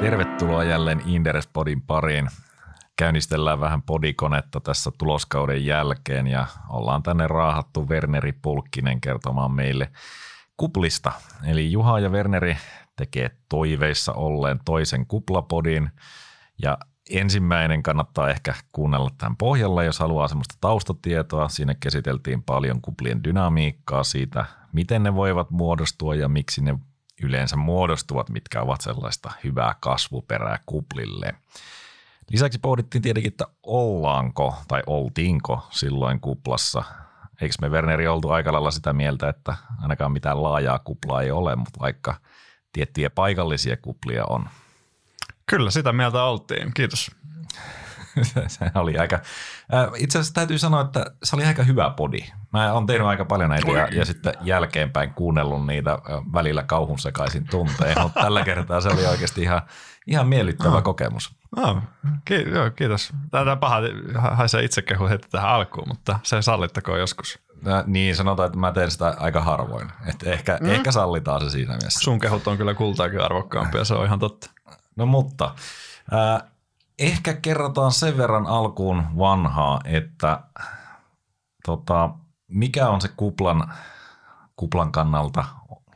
Tervetuloa jälleen Inderes-podin pariin. Käynnistellään vähän podikonetta tässä tuloskauden jälkeen ja ollaan tänne raahattu Werneri Pulkkinen kertomaan meille kuplista. Eli Juha ja Werneri tekee toiveissa olleen toisen kuplapodin ja ensimmäinen kannattaa ehkä kuunnella tämän pohjalla, jos haluaa semmoista taustatietoa. Siinä käsiteltiin paljon kuplien dynamiikkaa siitä, miten ne voivat muodostua ja miksi ne yleensä muodostuvat, mitkä ovat sellaista hyvää kasvuperää kuplille. Lisäksi pohdittiin tietenkin, että ollaanko tai oltiinko silloin kuplassa. Eikö me Werneri oltu aika lailla sitä mieltä, että ainakaan mitään laajaa kuplaa ei ole, mutta vaikka tiettyjä paikallisia kuplia on. Kyllä, sitä mieltä oltiin. Kiitos. se oli aika, itse asiassa täytyy sanoa, että se oli aika hyvä podi. Mä oon tehnyt aika paljon näitä ja, ja sitten jälkeenpäin kuunnellut niitä välillä kauhun sekaisin tunteen, mutta tällä kertaa se oli oikeasti ihan, ihan miellyttävä oh. kokemus. Oh, ki- joo, kiitos. Tämä paha haisee itsekehu heti tähän alkuun, mutta se sallittakoon joskus. No, niin, sanotaan, että mä teen sitä aika harvoin. Että ehkä, mm. ehkä sallitaan se siinä mielessä. Sun kehut on kyllä kultaakin arvokkaampia, se on ihan totta. No mutta, äh, ehkä kerrotaan sen verran alkuun vanhaa, että tota, mikä on se kuplan, kuplan kannalta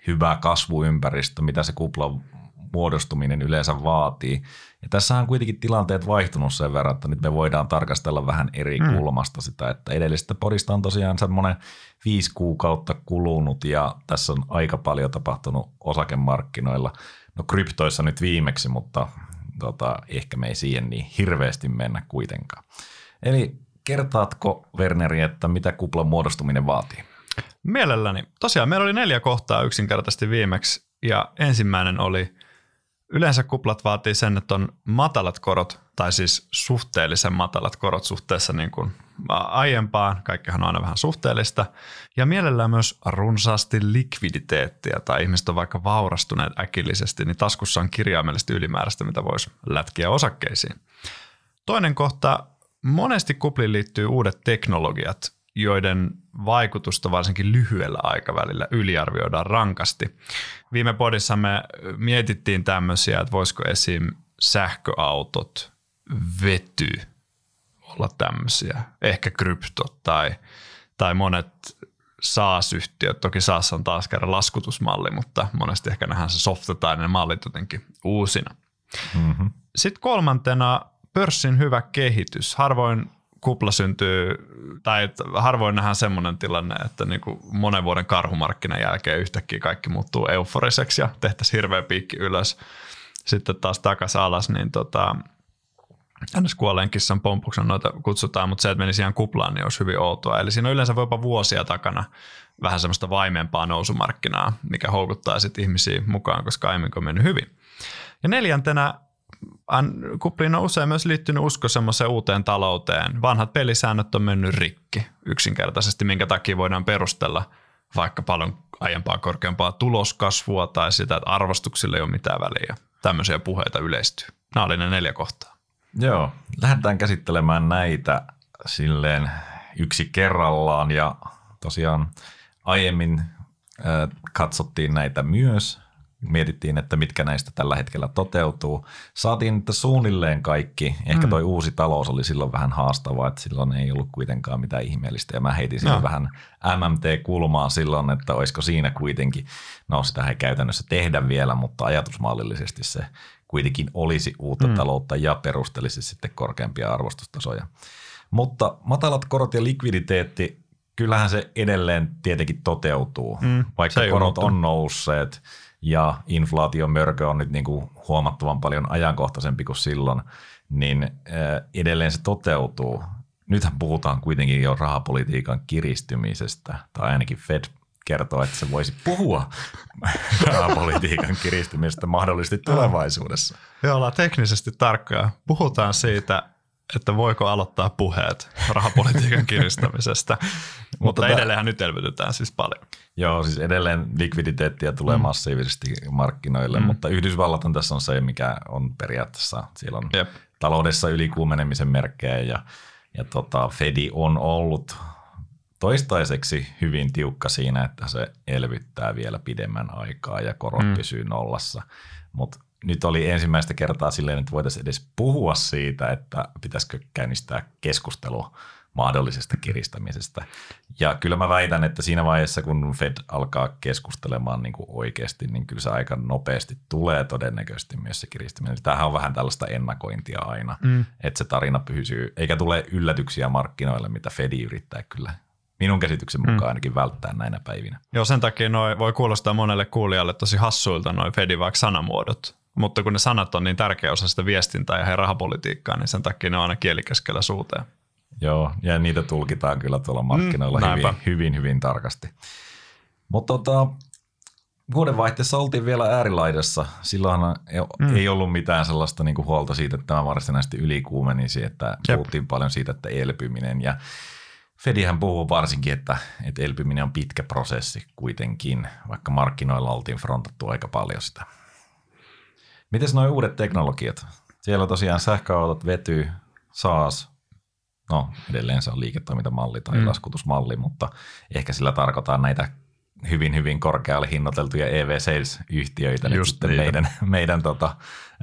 hyvä kasvuympäristö, mitä se kuplan muodostuminen yleensä vaatii. Ja tässä on kuitenkin tilanteet vaihtunut sen verran, että nyt me voidaan tarkastella vähän eri mm. kulmasta sitä, että edellisestä podista on tosiaan semmoinen viisi kuukautta kulunut ja tässä on aika paljon tapahtunut osakemarkkinoilla. No kryptoissa nyt viimeksi, mutta tota, ehkä me ei siihen niin hirveästi mennä kuitenkaan. Eli kertaatko Werneri, että mitä kuplan muodostuminen vaatii? Mielelläni. Tosiaan meillä oli neljä kohtaa yksinkertaisesti viimeksi ja ensimmäinen oli, yleensä kuplat vaatii sen, että on matalat korot tai siis suhteellisen matalat korot suhteessa niin kuin aiempaan, kaikkihan on aina vähän suhteellista, ja mielellään myös runsaasti likviditeettiä, tai ihmiset on vaikka vaurastuneet äkillisesti, niin taskussa on kirjaimellisesti ylimääräistä, mitä voisi lätkiä osakkeisiin. Toinen kohta, monesti kupliin liittyy uudet teknologiat, joiden vaikutusta varsinkin lyhyellä aikavälillä yliarvioidaan rankasti. Viime podissa me mietittiin tämmöisiä, että voisiko esim. sähköautot, vety olla tämmöisiä. Ehkä krypto tai, tai monet SaaS-yhtiöt. Toki SaaS on taas kerran laskutusmalli, mutta monesti ehkä nähdään se softetainen mallit jotenkin uusina. Mm-hmm. Sitten kolmantena pörssin hyvä kehitys. Harvoin kupla syntyy, tai harvoin nähdään semmoinen tilanne, että niin kuin monen vuoden karhumarkkinan jälkeen yhtäkkiä kaikki muuttuu euforiseksi ja tehtäisiin hirveä piikki ylös, sitten taas takaisin alas, niin tota, ns. kuolleen kissan pompuksen noita kutsutaan, mutta se, että menisi ihan kuplaan, niin olisi hyvin outoa. Eli siinä on yleensä jopa vuosia takana vähän semmoista vaimempaa nousumarkkinaa, mikä houkuttaa sitten ihmisiä mukaan, koska aiemmin on mennyt hyvin. Ja neljäntenä kupliin usein myös liittynyt usko semmoiseen uuteen talouteen. Vanhat pelisäännöt on mennyt rikki yksinkertaisesti, minkä takia voidaan perustella vaikka paljon aiempaa korkeampaa tuloskasvua tai sitä, että arvostuksille ei ole mitään väliä. Tämmöisiä puheita yleistyy. Nämä oli ne neljä kohtaa. Joo, lähdetään käsittelemään näitä silleen yksi kerrallaan ja tosiaan aiemmin katsottiin näitä myös, mietittiin, että mitkä näistä tällä hetkellä toteutuu. Saatiin että suunnilleen kaikki. Ehkä mm. toi mm. uusi talous oli silloin vähän haastavaa, että silloin ei ollut kuitenkaan mitään ihmeellistä. Ja mä heitin no. vähän MMT-kulmaa silloin, että olisiko siinä kuitenkin, no sitä ei käytännössä tehdä vielä, mutta ajatusmallillisesti se kuitenkin olisi uutta mm. taloutta ja perustelisi sitten korkeampia arvostustasoja. Mutta matalat korot ja likviditeetti, kyllähän se edelleen tietenkin toteutuu, mm, vaikka korot on nousseet ja inflaation mörkö on nyt niin kuin huomattavan paljon ajankohtaisempi kuin silloin, niin edelleen se toteutuu. Nythän puhutaan kuitenkin jo rahapolitiikan kiristymisestä, tai ainakin Fed kertoo, että se voisi puhua rahapolitiikan kiristymisestä mahdollisesti tulevaisuudessa. Joo, ollaan teknisesti tarkkoja. Puhutaan siitä, että voiko aloittaa puheet rahapolitiikan kiristämisestä, mutta tota, edelleenhän nyt elvytetään siis paljon. Joo, siis edelleen likviditeettiä tulee mm. massiivisesti markkinoille, mm. mutta Yhdysvallat on tässä on se, mikä on periaatteessa, siellä on Jep. taloudessa ylikuumenemisen merkkejä ja, ja tota, Fedi on ollut toistaiseksi hyvin tiukka siinä, että se elvyttää vielä pidemmän aikaa ja korot mm. pysyy nollassa. Mutta nyt oli ensimmäistä kertaa silleen, että voitaisiin edes puhua siitä, että pitäisikö käynnistää keskustelua mahdollisesta kiristämisestä. Ja kyllä mä väitän, että siinä vaiheessa, kun Fed alkaa keskustelemaan niin kuin oikeasti, niin kyllä se aika nopeasti tulee todennäköisesti myös se kiristäminen. Tämähän on vähän tällaista ennakointia aina, mm. että se tarina pysyy, eikä tule yllätyksiä markkinoille, mitä Fedi yrittää kyllä minun käsityksen mukaan mm. ainakin välttää näinä päivinä. Joo, sen takia noi voi kuulostaa monelle kuulijalle tosi hassuilta noin Fedin vaikka sanamuodot, mutta kun ne sanat on niin tärkeä osa sitä viestintää ja rahapolitiikkaa, niin sen takia ne on aina kielikeskellä suuteen. Joo, ja niitä tulkitaan kyllä tuolla markkinoilla mm, hyvin, hyvin, hyvin tarkasti. Mutta tota, vuodenvaihteessa oltiin vielä äärilaidassa. Silloin mm. ei ollut mitään sellaista niinku huolta siitä, että tämä varsinaisesti ylikuumenisi, että Jep. puhuttiin paljon siitä, että elpyminen ja Fedihän puhuu varsinkin, että, että elpyminen on pitkä prosessi kuitenkin, vaikka markkinoilla oltiin frontattu aika paljon sitä. Miten nuo uudet teknologiat? Siellä tosiaan sähköautot, vety, SaaS, no edelleen se on liiketoimintamalli tai mm. laskutusmalli, mutta ehkä sillä tarkoitaan näitä hyvin, hyvin korkealle hinnoiteltuja EV-sales-yhtiöitä nyt sitten meidän, meidän tota,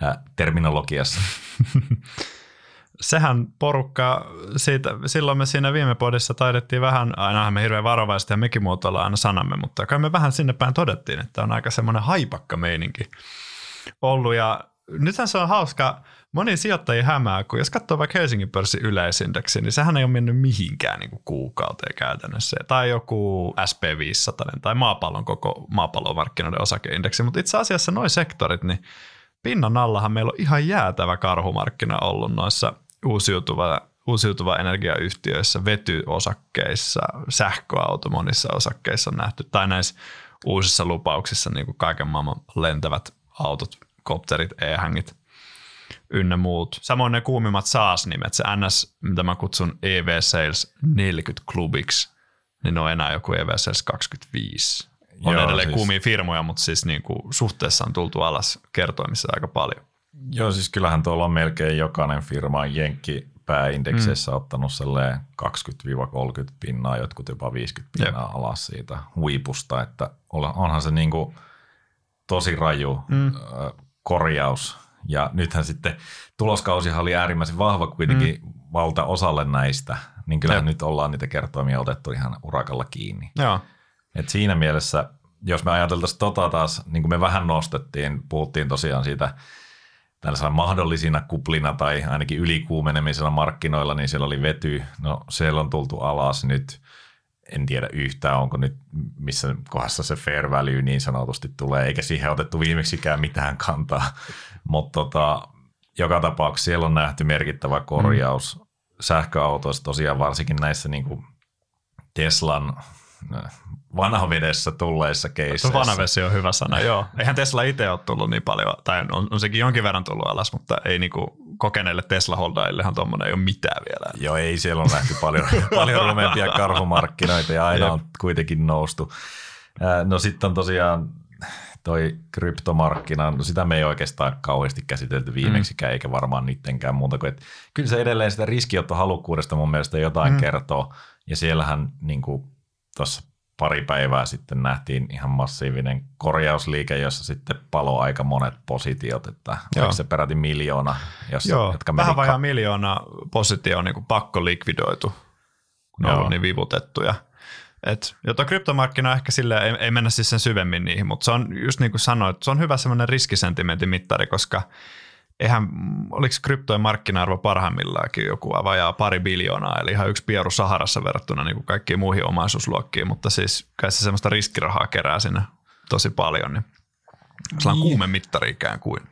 ä, terminologiassa. Sehän porukka, siitä, silloin me siinä viime podissa taidettiin vähän, aina me hirveän varovaisesti ja mekin muotoillaan aina sanamme, mutta kai me vähän sinne päin todettiin, että on aika semmoinen haipakka meininki ollut. Ja nythän se on hauska, moni sijoittajia hämää, kun jos katsoo vaikka Helsingin pörssin yleisindeksi, niin sehän ei ole mennyt mihinkään niin kuin kuukauteen käytännössä. Tai joku SP500 tai maapallon koko maapallon markkinoiden osakeindeksi, mutta itse asiassa noin sektorit, niin pinnan allahan meillä on ihan jäätävä karhumarkkina ollut noissa uusiutuva, uusiutuva energiayhtiöissä, vetyosakkeissa, sähköauto monissa osakkeissa on nähty, tai näissä uusissa lupauksissa niin kuin kaiken maailman lentävät autot, kopterit, e-hängit ynnä muut. Samoin ne kuumimmat SaaS-nimet, se NS, mitä mä kutsun EV Sales 40 klubiksi, niin ne on enää joku EV Sales 25. On Joo, edelleen siis... kuumia firmoja, mutta siis niin kuin suhteessa on tultu alas kertoimissa aika paljon. Joo, siis kyllähän tuolla on melkein jokainen firma Jenkki pääindekseissä mm. ottanut 20-30 pinnaa, jotkut jopa 50 pinnaa Jep. alas siitä huipusta, että onhan se niin kuin tosi raju mm. korjaus. Ja nythän sitten tuloskausihan oli äärimmäisen vahva kuitenkin mm. valtaosalle näistä, niin kyllähän Jep. nyt ollaan niitä kertoimia otettu ihan urakalla kiinni. Joo. Et siinä mielessä, jos me ajateltaisiin tota taas, niin kuin me vähän nostettiin, puhuttiin tosiaan siitä tällaisena mahdollisina kuplina tai ainakin ylikuumenemisena markkinoilla, niin siellä oli vety, no siellä on tultu alas nyt, en tiedä yhtään, onko nyt missä kohdassa se fair value niin sanotusti tulee, eikä siihen otettu viimeksikään mitään kantaa, mutta tota, joka tapauksessa siellä on nähty merkittävä korjaus mm. sähköautoissa tosiaan varsinkin näissä niin kuin Teslan vanhavedessä tulleissa keisseissä. Vanhavesi on hyvä sana, joo. Eihän Tesla itse ole tullut niin paljon, tai on, on sekin jonkin verran tullut alas, mutta ei niinku kokeneille Tesla-holdaillehan tuommoinen ei ole mitään vielä. Joo, ei siellä on nähty paljon, paljon rumempia karhumarkkinoita ja aina on kuitenkin noustu. No sitten on tosiaan toi kryptomarkkina, no sitä me ei oikeastaan kauheasti käsitelty viimeksikään, mm. eikä varmaan niittenkään muuta kuin, että kyllä se edelleen sitä riskiottohalukkuudesta mun mielestä jotain mm. kertoo, ja siellähän niin kuin tuossa pari päivää sitten nähtiin ihan massiivinen korjausliike, jossa sitten palo aika monet positiot, että Joo. se peräti miljoona, jossa, Joo, jotka vähän vajaa ka- miljoona positio on niin pakko likvidoitu, kun ne on ollut niin vivutettuja. Et, jota kryptomarkkina ehkä sille ei, ei mennä siis sen syvemmin niihin, mutta se on just niin kuin sanoit, se on hyvä semmoinen riskisentimentin mittari, koska – eihän, oliko kryptojen markkina-arvo parhaimmillaan joku vajaa pari biljoonaa, eli ihan yksi pieru Saharassa verrattuna niin kuin kaikkiin muihin omaisuusluokkiin, mutta siis kai se semmoista riskirahaa kerää sinne tosi paljon, niin se on niin. kuume mittari ikään kuin.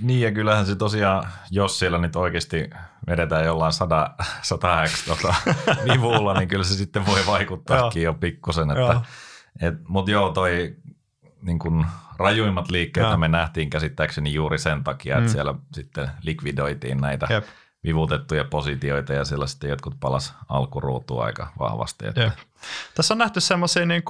Niin ja kyllähän se tosiaan, jos siellä nyt oikeasti vedetään jollain 100, 100 x tota, vivulla, niin kyllä se sitten voi vaikuttaakin jo pikkusen. Mutta joo, toi niin kuin rajuimmat liikkeet me nähtiin käsittääkseni juuri sen takia, että mm. siellä sitten likvidoitiin näitä Jep. vivutettuja positioita ja siellä sitten jotkut palas alkuruutua aika vahvasti. Että. Tässä on nähty semmoisia niin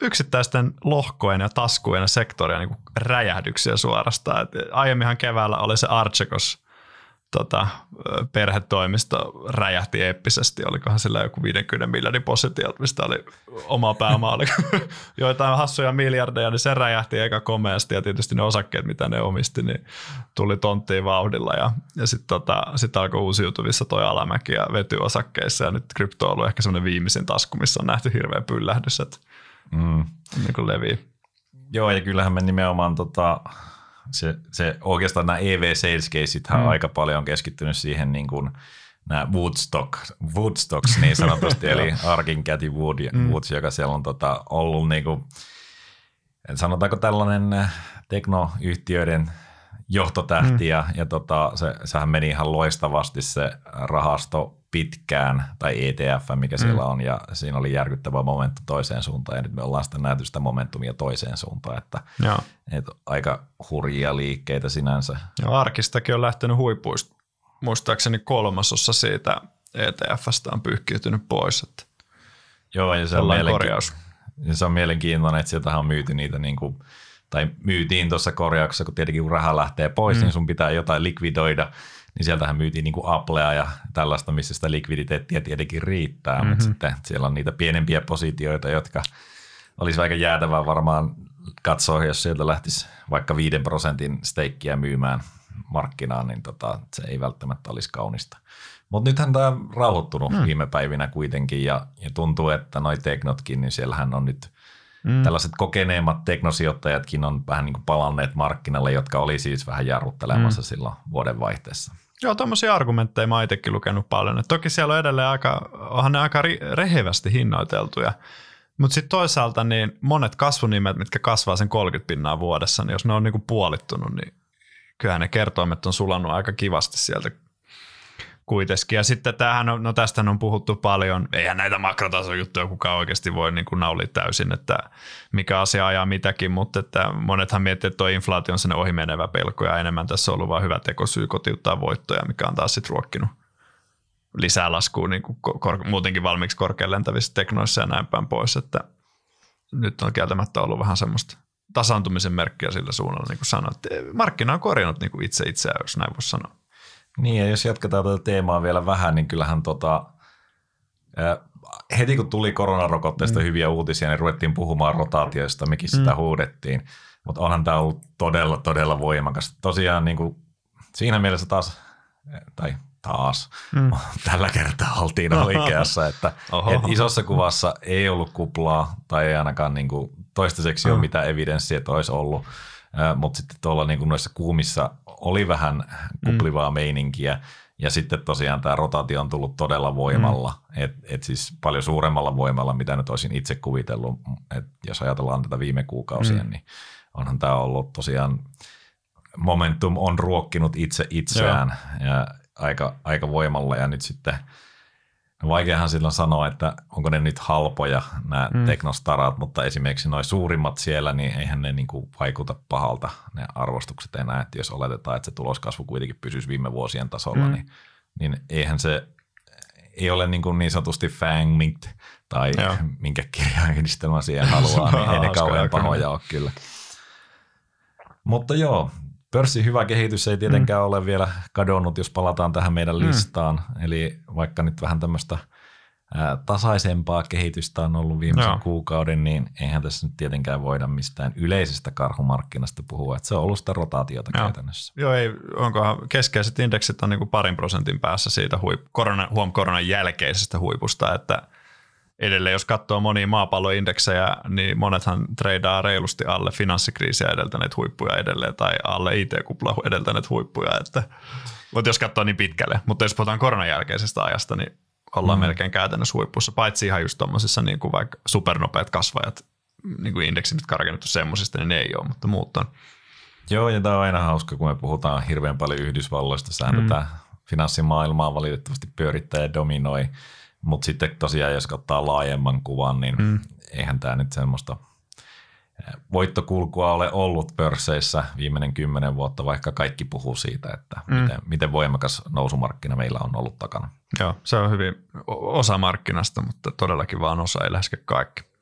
yksittäisten lohkojen ja taskujen ja sektorien niin räjähdyksiä suorastaan. Et aiemminhan keväällä oli se Archegos tota, perhetoimisto räjähti eeppisesti. Olikohan sillä joku 50 miljardin positiot, mistä oli oma pääoma, oli joitain hassuja miljardeja, niin se räjähti aika komeasti ja tietysti ne osakkeet, mitä ne omisti, niin tuli tonttiin vauhdilla ja, ja sitten tota, sit alkoi uusiutuvissa toi alamäki ja vetyosakkeissa ja nyt krypto on ollut ehkä semmoinen viimeisin tasku, missä on nähty hirveä pyllähdys, että mm. niin kuin levii. Joo, ja kyllähän me nimenomaan tota, se, se oikeastaan nämä EV sales caseit mm. aika paljon on keskittynyt siihen niin kuin nämä Woodstock, Woodstocks niin sanotusti, eli Arkin Cathy Wood, mm. Woods, joka siellä on tota, ollut niin kuin, sanotaanko tällainen äh, teknoyhtiöiden johtotähti mm. ja, ja tota, se, sehän meni ihan loistavasti se rahasto pitkään, tai ETF, mikä mm. siellä on, ja siinä oli järkyttävä momentu toiseen suuntaan, ja nyt me ollaan sitten nähty sitä momentumia toiseen suuntaan, että, Joo. että aika hurjia liikkeitä sinänsä. Ja Arkistakin on lähtenyt huipuista, muistaakseni kolmasossa siitä ETFstä on pyyhkiytynyt pois, että Joo, ja se on, mielenki- ja se on mielenkiintoinen, että sieltä on myyty niitä niin kuin, tai myytiin tuossa korjauksessa, kun tietenkin kun raha lähtee pois, mm. niin sun pitää jotain likvidoida, niin sieltähän myytiin niin kuin Applea ja tällaista, missä sitä likviditeettiä tietenkin riittää, mm-hmm. mutta sitten siellä on niitä pienempiä positioita, jotka olisi aika jäätävää varmaan katsoa, jos sieltä lähtisi vaikka 5 prosentin steikkiä myymään markkinaan, niin tota, se ei välttämättä olisi kaunista. Mutta nythän tämä on rauhoittunut mm. viime päivinä kuitenkin ja, ja tuntuu, että noi teknotkin, niin siellähän on nyt mm. tällaiset kokeneemmat teknosijoittajatkin on vähän niin kuin palanneet markkinalle, jotka oli siis vähän jarruttelemassa mm. silloin vuoden vaihteessa. Joo, tuommoisia argumentteja mä itsekin lukenut paljon. Et toki siellä on edelleen aika, onhan ne aika rehevästi hinnoiteltuja. Mutta sitten toisaalta niin monet kasvunimet, mitkä kasvaa sen 30 pinnaa vuodessa, niin jos ne on niinku puolittunut, niin kyllähän ne kertoimet on sulannut aika kivasti sieltä kuitenkin. Ja sitten tämähän on, no tästä on puhuttu paljon, eihän näitä makrotasojuttuja kukaan oikeasti voi niin kuin naulia täysin, että mikä asia ajaa mitäkin, mutta että monethan miettii, että tuo inflaatio on sinne ohimenevä pelko ja enemmän tässä on ollut vain hyvä tekosyy kotiuttaa voittoja, mikä on taas sitten ruokkinut lisää laskua niin kuin kor- muutenkin valmiiksi korkealle lentävissä teknoissa ja näin päin pois, että nyt on kieltämättä ollut vähän semmoista tasaantumisen merkkiä sillä suunnalla, niin kuin sanoit. Markkina on korjannut niin kuin itse itseään, jos näin voisi sanoa. Niin, ja jos jatketaan tätä teemaa vielä vähän, niin kyllähän tota, heti kun tuli koronarokotteesta mm. hyviä uutisia, niin ruvettiin puhumaan rotaatioista, mekin sitä mm. huudettiin. Mutta onhan tämä ollut todella, todella voimakas. Tosiaan niin kuin, siinä mielessä taas, tai taas, mm. tällä kertaa oltiin oikeassa, että et isossa kuvassa ei ollut kuplaa tai ei ainakaan niin kuin, toistaiseksi mm. ole mitään evidenssiä, että olisi ollut. Mutta sitten tuolla niin kuin noissa kuumissa oli vähän kuplivaa mm. meininkiä. Ja sitten tosiaan tämä rotaatio on tullut todella voimalla, mm. että et siis paljon suuremmalla voimalla, mitä nyt olisin itse kuvitellut. Et jos ajatellaan tätä viime kuukausia, mm. niin onhan tämä ollut tosiaan, momentum on ruokkinut itse itseään ja aika, aika voimalla ja nyt sitten – vaikeahan silloin sanoa, että onko ne nyt halpoja nämä mm. teknostarat, mutta esimerkiksi noin suurimmat siellä, niin eihän ne niin kuin vaikuta pahalta ne arvostukset enää, että jos oletetaan, että se tuloskasvu kuitenkin pysyisi viime vuosien tasolla, mm. niin, niin eihän se ei ole niin, kuin niin sanotusti Fang Mint tai Joo. minkä kirjainistelmä siihen haluaa, niin ei ne kauhean pahoja ole kyllä. Mutta joo, Pörssin hyvä kehitys ei tietenkään mm. ole vielä kadonnut, jos palataan tähän meidän mm. listaan. Eli vaikka nyt vähän tämmöistä tasaisempaa kehitystä on ollut viimeisen Joo. kuukauden, niin eihän tässä nyt tietenkään voida mistään yleisestä karhumarkkinasta puhua, että se on ollut sitä rotaatiota Joo. käytännössä. Joo, ei, onkohan keskeiset indeksit on niin kuin parin prosentin päässä siitä huip, korona, huom koronan jälkeisestä huipusta, että – edelleen, jos katsoo monia maapalloindeksejä, niin monethan treidaa reilusti alle finanssikriisiä edeltäneet huippuja edelleen tai alle IT-kupla edeltäneet huippuja. Että, mutta jos katsoo niin pitkälle. Mutta jos puhutaan koronan jälkeisestä ajasta, niin ollaan mm. melkein käytännössä huippussa, paitsi ihan just tuommoisissa niin kuin vaikka supernopeat kasvajat, niin kuin indeksit nyt karkennettu semmoisista, niin ne ei ole, mutta muut on. Joo, ja tämä on aina hauska, kun me puhutaan hirveän paljon Yhdysvalloista. Sehän mm. tätä finanssimaailmaa valitettavasti pyörittää ja dominoi. Mutta sitten tosiaan, jos ottaa laajemman kuvan, niin mm. eihän tämä nyt semmoista voittokulkua ole ollut pörsseissä viimeinen kymmenen vuotta, vaikka kaikki puhuu siitä, että mm. miten, miten voimakas nousumarkkina meillä on ollut takana. Joo, se on hyvin osa markkinasta, mutta todellakin vaan osa, ei läheskään kaikki.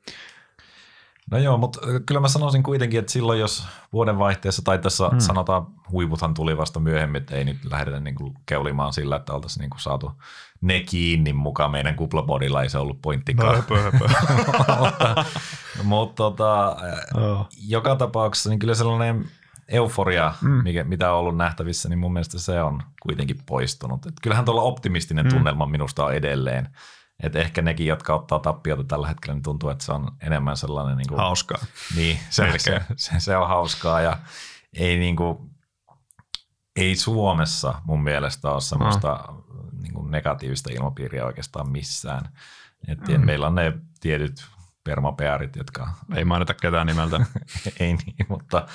No joo, mutta kyllä mä sanoisin kuitenkin, että silloin jos vuodenvaihteessa tai tässä hmm. sanotaan huiputhan tuli vasta myöhemmin, että ei nyt lähdetä niin kuin keulimaan sillä, että oltaisiin niin kuin saatu ne kiinni mukaan meidän kuplabodilla, ei se ollut pointtikaan. No, höpö, höpö. mutta mutta tota, Joo. joka tapauksessa niin kyllä sellainen euforia, mm. mikä, mitä on ollut nähtävissä, niin mun mielestä se on kuitenkin poistunut. Et kyllähän tuolla optimistinen tunnelma minusta on edelleen. Et ehkä nekin, jotka ottaa tappiota tällä hetkellä, niin tuntuu, että se on enemmän sellainen... Niin kuin, Hauskaa. Niin, se, se, se, se, on hauskaa ja ei, niin kuin, ei Suomessa mun mielestä ole semmoista niin kuin negatiivista ilmapiiriä oikeastaan missään. Et mm. Meillä on ne tietyt permapearit, jotka Ei mainita ketään nimeltä. ei niin, mutta,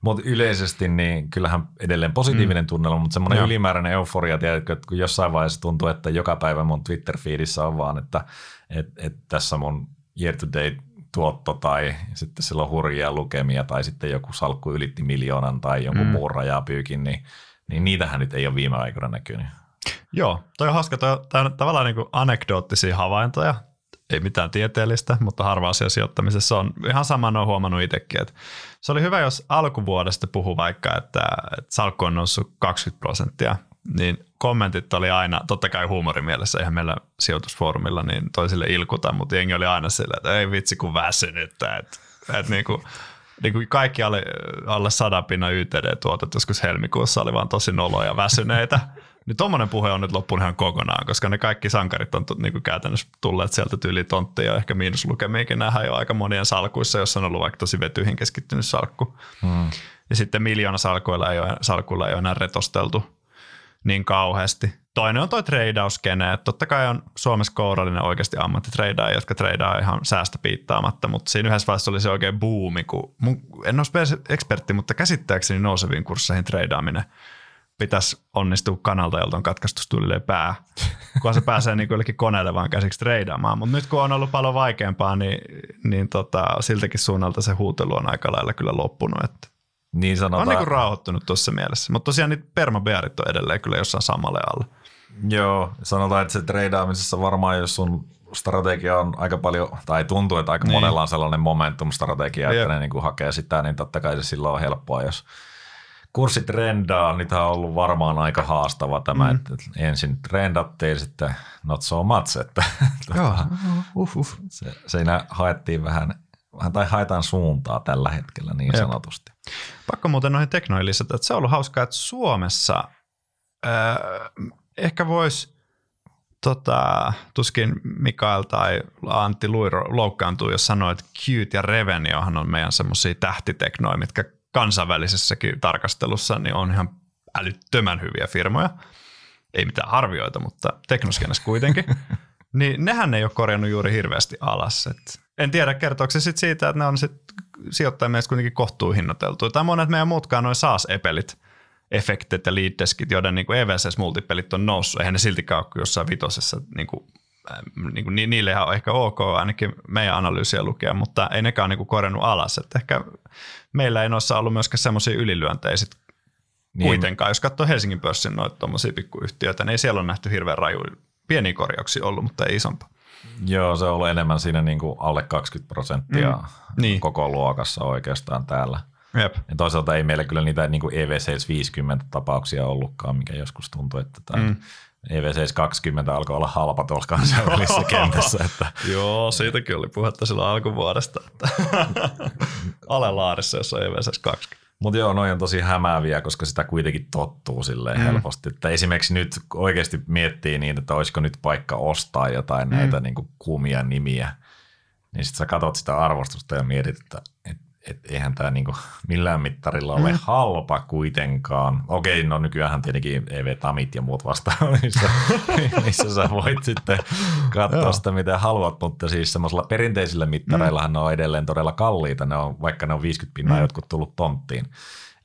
mutta yleisesti niin kyllähän edelleen positiivinen mm. tunnelma, mutta semmoinen Joo. ylimääräinen euforia, tiedätkö, että kun jossain vaiheessa tuntuu, että joka päivä mun Twitter-feedissä on vaan, että et, et tässä mun year to date tuotto tai sitten sillä on hurjia lukemia tai sitten joku salkku ylitti miljoonan tai jonkun mm. muun rajapyykin, niin, niin niitähän nyt ei ole viime aikoina näkynyt. Joo, toi on hauska. Toi, toi on tavallaan niin anekdoottisia havaintoja. Ei mitään tieteellistä, mutta harva asia sijoittamisessa on ihan sama, on huomannut itsekin. Että se oli hyvä, jos alkuvuodesta puhuu vaikka, että, että salkku on noussut 20 prosenttia, niin kommentit oli aina, totta kai huumorimielessä, eihän meillä sijoitusfoorumilla niin toisille ilkuta, mutta jengi oli aina sillä, että ei vitsi kun väsynyttä, että, että niin kuin, niin kuin kaikki alle, alle sadan pinnan YTD-tuotot joskus helmikuussa oli vaan tosi noloja ja väsyneitä. Niin tommonen puhe on nyt loppunut ihan kokonaan, koska ne kaikki sankarit on niin kuin käytännössä tulleet sieltä tyyli tonttia ja ehkä miinuslukemiakin nähdään jo aika monien salkuissa, jossa on ollut vaikka tosi vetyihin keskittynyt salkku. Hmm. Ja sitten miljoona salkuilla ei ole, salkuilla ei ole enää retosteltu niin kauheasti. Toinen on toi treidauskene, että totta kai on Suomessa kourallinen oikeasti ammattitreidaaja, jotka treidaa ihan säästä piittaamatta, mutta siinä yhdessä vaiheessa oli se oikein buumi, kun mun, en ole ekspertti, mutta käsittääkseni nouseviin kursseihin treidaaminen pitäisi onnistua kanalta, jolta on katkaistustulille pää, kun se pääsee niin jollekin koneelle vaan käsiksi treidaamaan. Mutta nyt kun on ollut paljon vaikeampaa, niin, niin tota, siltäkin suunnalta se huutelu on aika lailla kyllä loppunut. Että Niin on sanotaan. niin kuin rauhoittunut tuossa mielessä. Mutta tosiaan niitä permabearit on edelleen kyllä jossain samalle alla. Joo, sanotaan, että se treidaamisessa varmaan, jos sun strategia on aika paljon, tai tuntuu, että aika Niin. monella on sellainen momentum-strategia, Jep. että ne niin kuin hakee sitä, niin totta kai se silloin on helppoa, jos kurssi trendaa, tämä on ollut varmaan aika haastava tämä, mm. että ensin trendattiin, sitten not so much, että Joo, tota, uh, uh. se, siinä haettiin vähän, vähän, tai haetaan suuntaa tällä hetkellä niin Jep. sanotusti. Pakko muuten noihin teknoihin lisätä, että se on ollut hauskaa, että Suomessa äh, ehkä voisi, tota, tuskin Mikael tai Antti Luiro loukkaantuu, jos sanoo, että Qt ja Reveniohan on meidän semmoisia tähtiteknoja, mitkä kansainvälisessäkin tarkastelussa niin on ihan älyttömän hyviä firmoja. Ei mitään arvioita, mutta teknoskenessä kuitenkin. niin nehän ei ole korjannut juuri hirveästi alas. Et en tiedä, kertooko se sit siitä, että ne on sit sijoittajien mielestä kuitenkin kohtuuhinnateltu. Tai monet meidän muutkaan noin SaaS-epelit, efektit ja lead deskit, joiden niin EVSS-multipelit on noussut. Eihän ne siltikään ole jossain vitosessa. Niin kuin, niin kuin, ni- niille on ehkä ok ainakin meidän analyysiä lukea, mutta ei nekään ole niin korjannut alas. Et ehkä meillä ei noissa ollut myöskään semmoisia ylilyöntejä sit Niin. kuitenkaan. Jos katsoo Helsingin pörssin noita tuommoisia pikkuyhtiöitä, niin ei siellä on nähty hirveän rajuja pieniä korjauksia ollut, mutta ei isompaa. Joo, se on ollut enemmän siinä niin kuin alle 20 prosenttia Mm. Niin. koko luokassa oikeastaan täällä. Jep. Ja toisaalta ei meillä kyllä niitä niin kuin EV6 50 tapauksia ollutkaan, mikä joskus tuntui, että tämä Mm. Mm. EV6 20 alkoi olla halpa tuolla kansainvälisessä kentässä. Että Joo, siitäkin oli puhetta silloin alkuvuodesta. Että Alelaarissa, jos on EVSS 20. Mutta joo, noin on tosi hämääviä, koska sitä kuitenkin tottuu silleen Mm. helposti. Että esimerkiksi nyt oikeasti miettii niin, että olisiko nyt paikka ostaa jotain Mm. näitä niin kuin kuumia nimiä, niin sitten sä katsot sitä arvostusta ja mietit, että et, et eihän tämä niinku millään mittarilla ole Mm. halpa kuitenkaan. Okei, no nykyään tietenkin EV-tamit ja muut vastaavat, missä, missä sä voit sitten katsoa sitä, mitä haluat, mutta siis semmoisilla perinteisillä mittareillahan mm. ne on edelleen todella kalliita, ne on, vaikka ne on 50 pinnaa Mm. jotkut tullut tonttiin.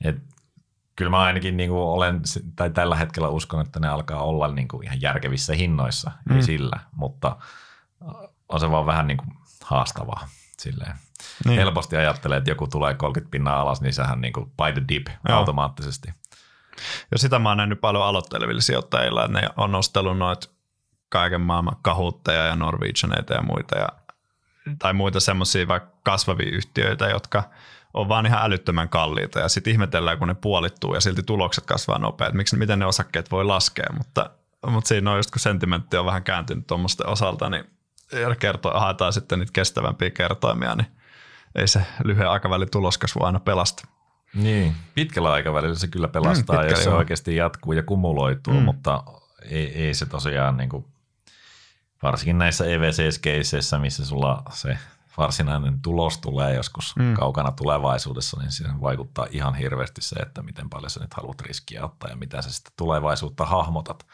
Et kyllä mä ainakin niin kuin olen, tai tällä hetkellä uskon, että ne alkaa olla niin kuin ihan järkevissä hinnoissa, mm. Mm. ei sillä, mutta on se vaan vähän niin kuin haastavaa silleen. Niin. Helposti ajattelee, että joku tulee 30 pinnaa alas, niin sehän niin kuin by the dip Joo. automaattisesti. Ja sitä mä oon nähnyt paljon aloittelevilla sijoittajilla, että ne on nostellut noit kaiken maailman kahuutteja ja Norwegianeita ja muita. Ja tai muita semmoisia vaikka kasvavia yhtiöitä, jotka on vaan ihan älyttömän kalliita ja sitten ihmetellään, kun ne puolittuu ja silti tulokset kasvaa nopeasti. Miksi, miten ne osakkeet voi laskea, mutta, mutta siinä on just kun sentimentti on vähän kääntynyt tuommoisten osalta, niin kertoo, haetaan sitten niitä kestävämpiä kertoimia, niin ei se lyhyen aikavälin tuloskasvu aina pelasta. Niin, pitkällä aikavälillä se kyllä pelastaa, mm, jos se oikeasti jatkuu ja kumuloituu, mm. mutta ei, ei se tosiaan, niin kuin, varsinkin näissä EVCS-keisseissä, missä sulla se varsinainen tulos tulee joskus mm. kaukana tulevaisuudessa, niin siihen vaikuttaa ihan hirveästi se, että miten paljon sä nyt haluat riskiä ottaa ja mitä sä sitten tulevaisuutta hahmotat.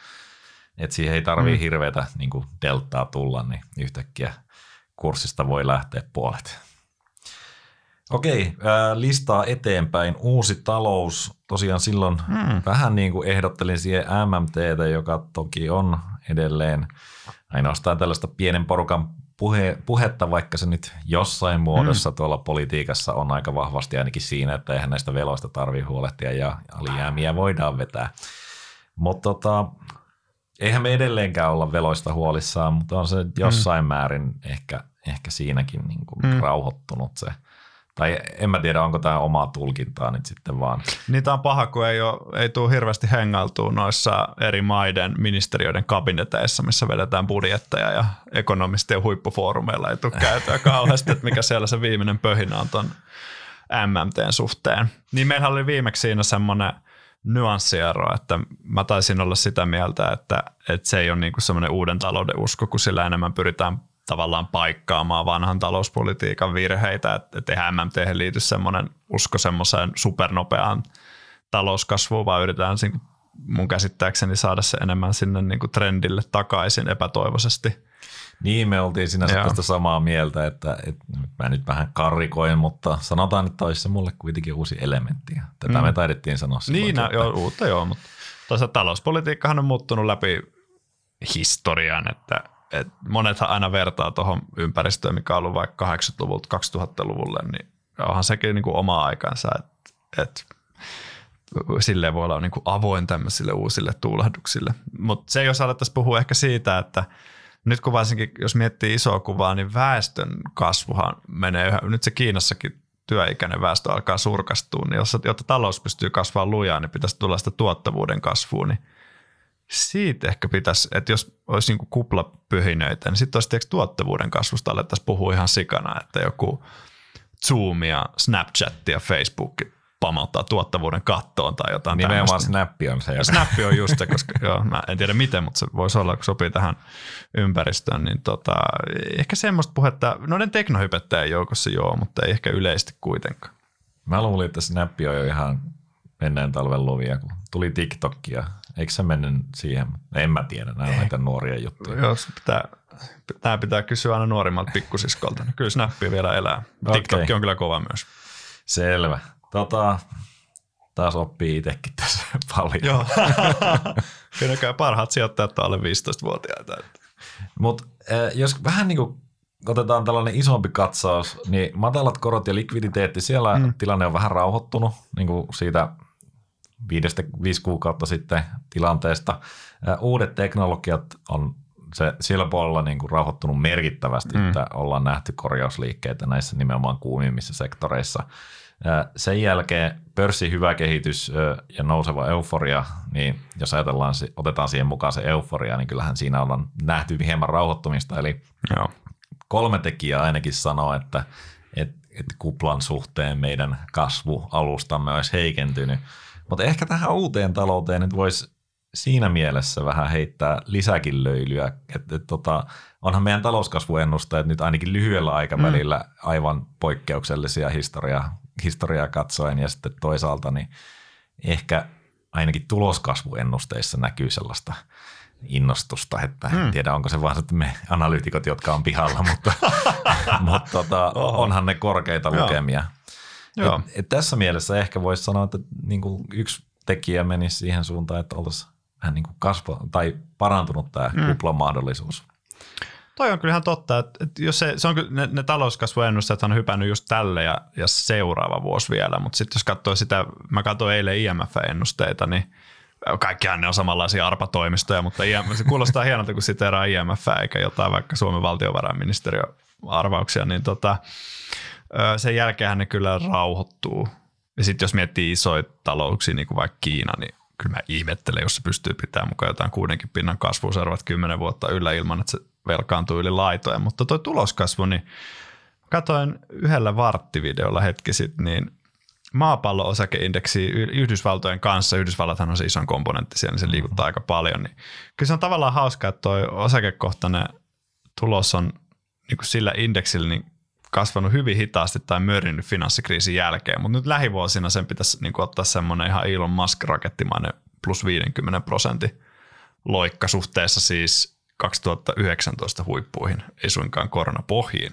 Että siihen ei tarvii mm. hirveätä niin deltaa tulla, niin yhtäkkiä kurssista voi lähteä puolet. Okei, äh, listaa eteenpäin. Uusi talous. Tosiaan silloin mm. vähän niin kuin ehdottelin siihen MMTtä, joka toki on edelleen ainoastaan tällaista pienen porukan puhe, puhetta, vaikka se nyt jossain muodossa mm. tuolla politiikassa on aika vahvasti ainakin siinä, että eihän näistä veloista tarvitse huolehtia ja alijäämiä voidaan vetää. Mutta tota, eihän me edelleenkään olla veloista huolissaan, mutta on se jossain mm. määrin ehkä, ehkä siinäkin niin kuin mm. rauhoittunut se – tai en mä tiedä, onko tämä omaa tulkintaa nyt sitten vaan. Niitä on paha, kun ei, ole, ei tule hirveästi hengailtua noissa eri maiden ministeriöiden kabineteissa, missä vedetään budjetteja ja ekonomistien huippufoorumeilla ei tule käytöä kauheasti, että mikä siellä se viimeinen pöhinä on ton MMTn suhteen. Niin meillä oli viimeksi siinä semmoinen nyanssiero, että mä taisin olla sitä mieltä, että, että se ei ole niinku semmoinen uuden talouden usko, kun sillä enemmän pyritään tavallaan paikkaamaan vanhan talouspolitiikan virheitä, että, että eihän MMT liity semmoinen usko semmoiseen supernopeaan talouskasvuun, vaan yritetään mun käsittääkseni saada se enemmän sinne niin kuin trendille takaisin epätoivoisesti. Niin, me oltiin siinä tästä samaa mieltä, että, että mä nyt vähän karrikoin, mutta sanotaan, että olisi se mulle kuitenkin uusi elementti. Tätä mm. me taidettiin sanoa silloin. Niin, että... joo, uutta joo, mutta toisaalta talouspolitiikkahan on muuttunut läpi historian, että et monethan aina vertaa tuohon ympäristöön, mikä on ollut vaikka 80-luvulta 2000-luvulle, niin onhan sekin niin kuin oma aikansa, että et, silleen voi olla niin kuin avoin tämmöisille uusille tuulahduksille. Mutta se, jos alettaisiin puhua ehkä siitä, että nyt kun varsinkin, jos miettii isoa kuvaa, niin väestön kasvuhan menee yhä, nyt se Kiinassakin työikäinen väestö alkaa surkastua, niin jos, jotta talous pystyy kasvamaan lujaa, niin pitäisi tulla sitä tuottavuuden kasvua, niin siitä ehkä pitäisi, että jos olisi niin kuplapyhinöitä, niin sitten olisi tuottavuuden kasvusta alettaisiin puhua ihan sikana, että joku Zoom ja Snapchat ja Facebook pamauttaa tuottavuuden kattoon tai jotain Nimenomaan tämmöistä. Snappi on se. Snappi on just se, koska joo, mä en tiedä miten, mutta se voisi olla, kun sopii tähän ympäristöön, niin tota, ehkä semmoista puhetta, noiden teknohypettäjän joukossa joo, mutta ei ehkä yleisesti kuitenkaan. Mä luulin, että Snappi on jo ihan menneen talven luvia, kun tuli TikTok ja Eikö se mennyt siihen? En mä tiedä, nämä on näitä nuoria juttuja. Joo, pitää, tämä pitää kysyä aina nuorimmalta pikkusiskolta. Kyllä Snappi vielä elää. Okay. TikTok on kyllä kova myös. Selvä. Tota, taas oppii itsekin tässä paljon. Joo. Kyllä parhaat sijoittajat on alle 15-vuotiaita. Mutta jos vähän niin kuin otetaan tällainen isompi katsaus, niin matalat korot ja likviditeetti, siellä mm. tilanne on vähän rauhoittunut niin kuin siitä viidestä, viisi kuukautta sitten tilanteesta. Uudet teknologiat on se sillä puolella niin kuin rauhoittunut merkittävästi, mm. että ollaan nähty korjausliikkeitä näissä nimenomaan kuumimmissa sektoreissa. Sen jälkeen pörssin hyvä kehitys ja nouseva euforia, niin jos ajatellaan, otetaan siihen mukaan se euforia, niin kyllähän siinä ollaan nähty hieman rauhoittumista. Eli Joo. kolme tekijää ainakin sanoo, että, että, että kuplan suhteen meidän kasvualustamme olisi heikentynyt – mutta ehkä tähän uuteen talouteen nyt voisi siinä mielessä vähän heittää lisäkin löylyä, että et, tota, onhan meidän talouskasvuennusteet nyt ainakin lyhyellä aikavälillä mm. aivan poikkeuksellisia historiaa, historiaa katsoen ja sitten toisaalta niin ehkä ainakin tuloskasvuennusteissa näkyy sellaista innostusta, että mm. en tiedä onko se vaan että me analyytikot, jotka on pihalla, mutta, mutta tota, onhan ne korkeita lukemia. Joo. Et, et tässä mielessä ehkä voisi sanoa, että niin kuin yksi tekijä menisi siihen suuntaan, että oltaisiin vähän niin kuin kasva, tai parantunut tämä mm. kuplan mahdollisuus. Toi on kyllä ihan totta, että, jos se, se on, ne, ne talouskasvuennusteet on hypännyt just tälle ja, ja seuraava vuosi vielä, mutta sitten jos katsoo sitä, mä katsoin eilen IMF-ennusteita, niin kaikkihan ne on samanlaisia arpatoimistoja, mutta IMF, se kuulostaa hienolta, kun siteeraa IMF eikä jotain vaikka Suomen valtiovarainministeriö arvauksia, niin tota, sen jälkeen ne kyllä rauhoittuu. Ja sitten jos miettii isoja talouksia, niin kuin vaikka Kiina, niin kyllä mä ihmettelen, jos se pystyy pitämään mukaan jotain kuudenkin pinnan kasvua seuraavat kymmenen vuotta yllä ilman, että se velkaantuu yli laitoja. Mutta toi tuloskasvu, niin katoin yhdellä varttivideolla hetki sitten, niin maapallo-osakeindeksi Yhdysvaltojen kanssa, Yhdysvallathan on se iso komponentti siellä, niin se liikuttaa aika paljon, niin kyllä se on tavallaan hauska, että toi osakekohtainen tulos on niin kuin sillä indeksillä niin kasvanut hyvin hitaasti tai mörrinnyt finanssikriisin jälkeen, mutta nyt lähivuosina sen pitäisi niin kuin ottaa semmoinen ihan Elon Musk-rakettimainen plus 50 prosentin loikka suhteessa siis 2019 huippuihin, ei suinkaan koronapohjiin.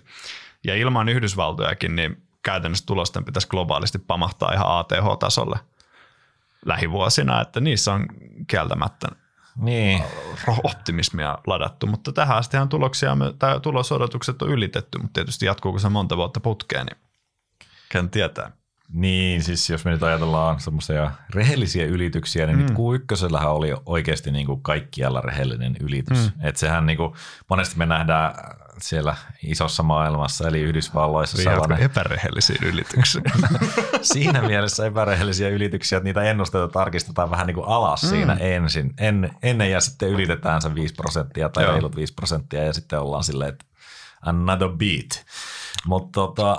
Ja ilman Yhdysvaltojakin, niin käytännössä tulosten pitäisi globaalisti pamahtaa ihan ATH-tasolle lähivuosina, että niissä on kieltämättä niin. optimismia ladattu, mutta tähän astihan tuloksia, tai tulosodotukset on ylitetty, mutta tietysti jatkuuko se monta vuotta putkeen, niin ken tietää. Niin, siis jos me nyt ajatellaan semmoisia rehellisiä ylityksiä, niin mm. nyt Q1 oli oikeasti niin kuin kaikkialla rehellinen ylitys. Mm. Että sehän niin kuin, monesti me nähdään siellä isossa maailmassa, eli Yhdysvalloissa sellainen... epärehellisiä ylityksiä? siinä mielessä epärehellisiä ylityksiä, että niitä ennusteita tarkistetaan vähän niin kuin alas mm. siinä ensin. En, ennen ja sitten ylitetään se 5 prosenttia tai Joo. reilut 5 prosenttia ja sitten ollaan silleen, että another beat. Mutta tota,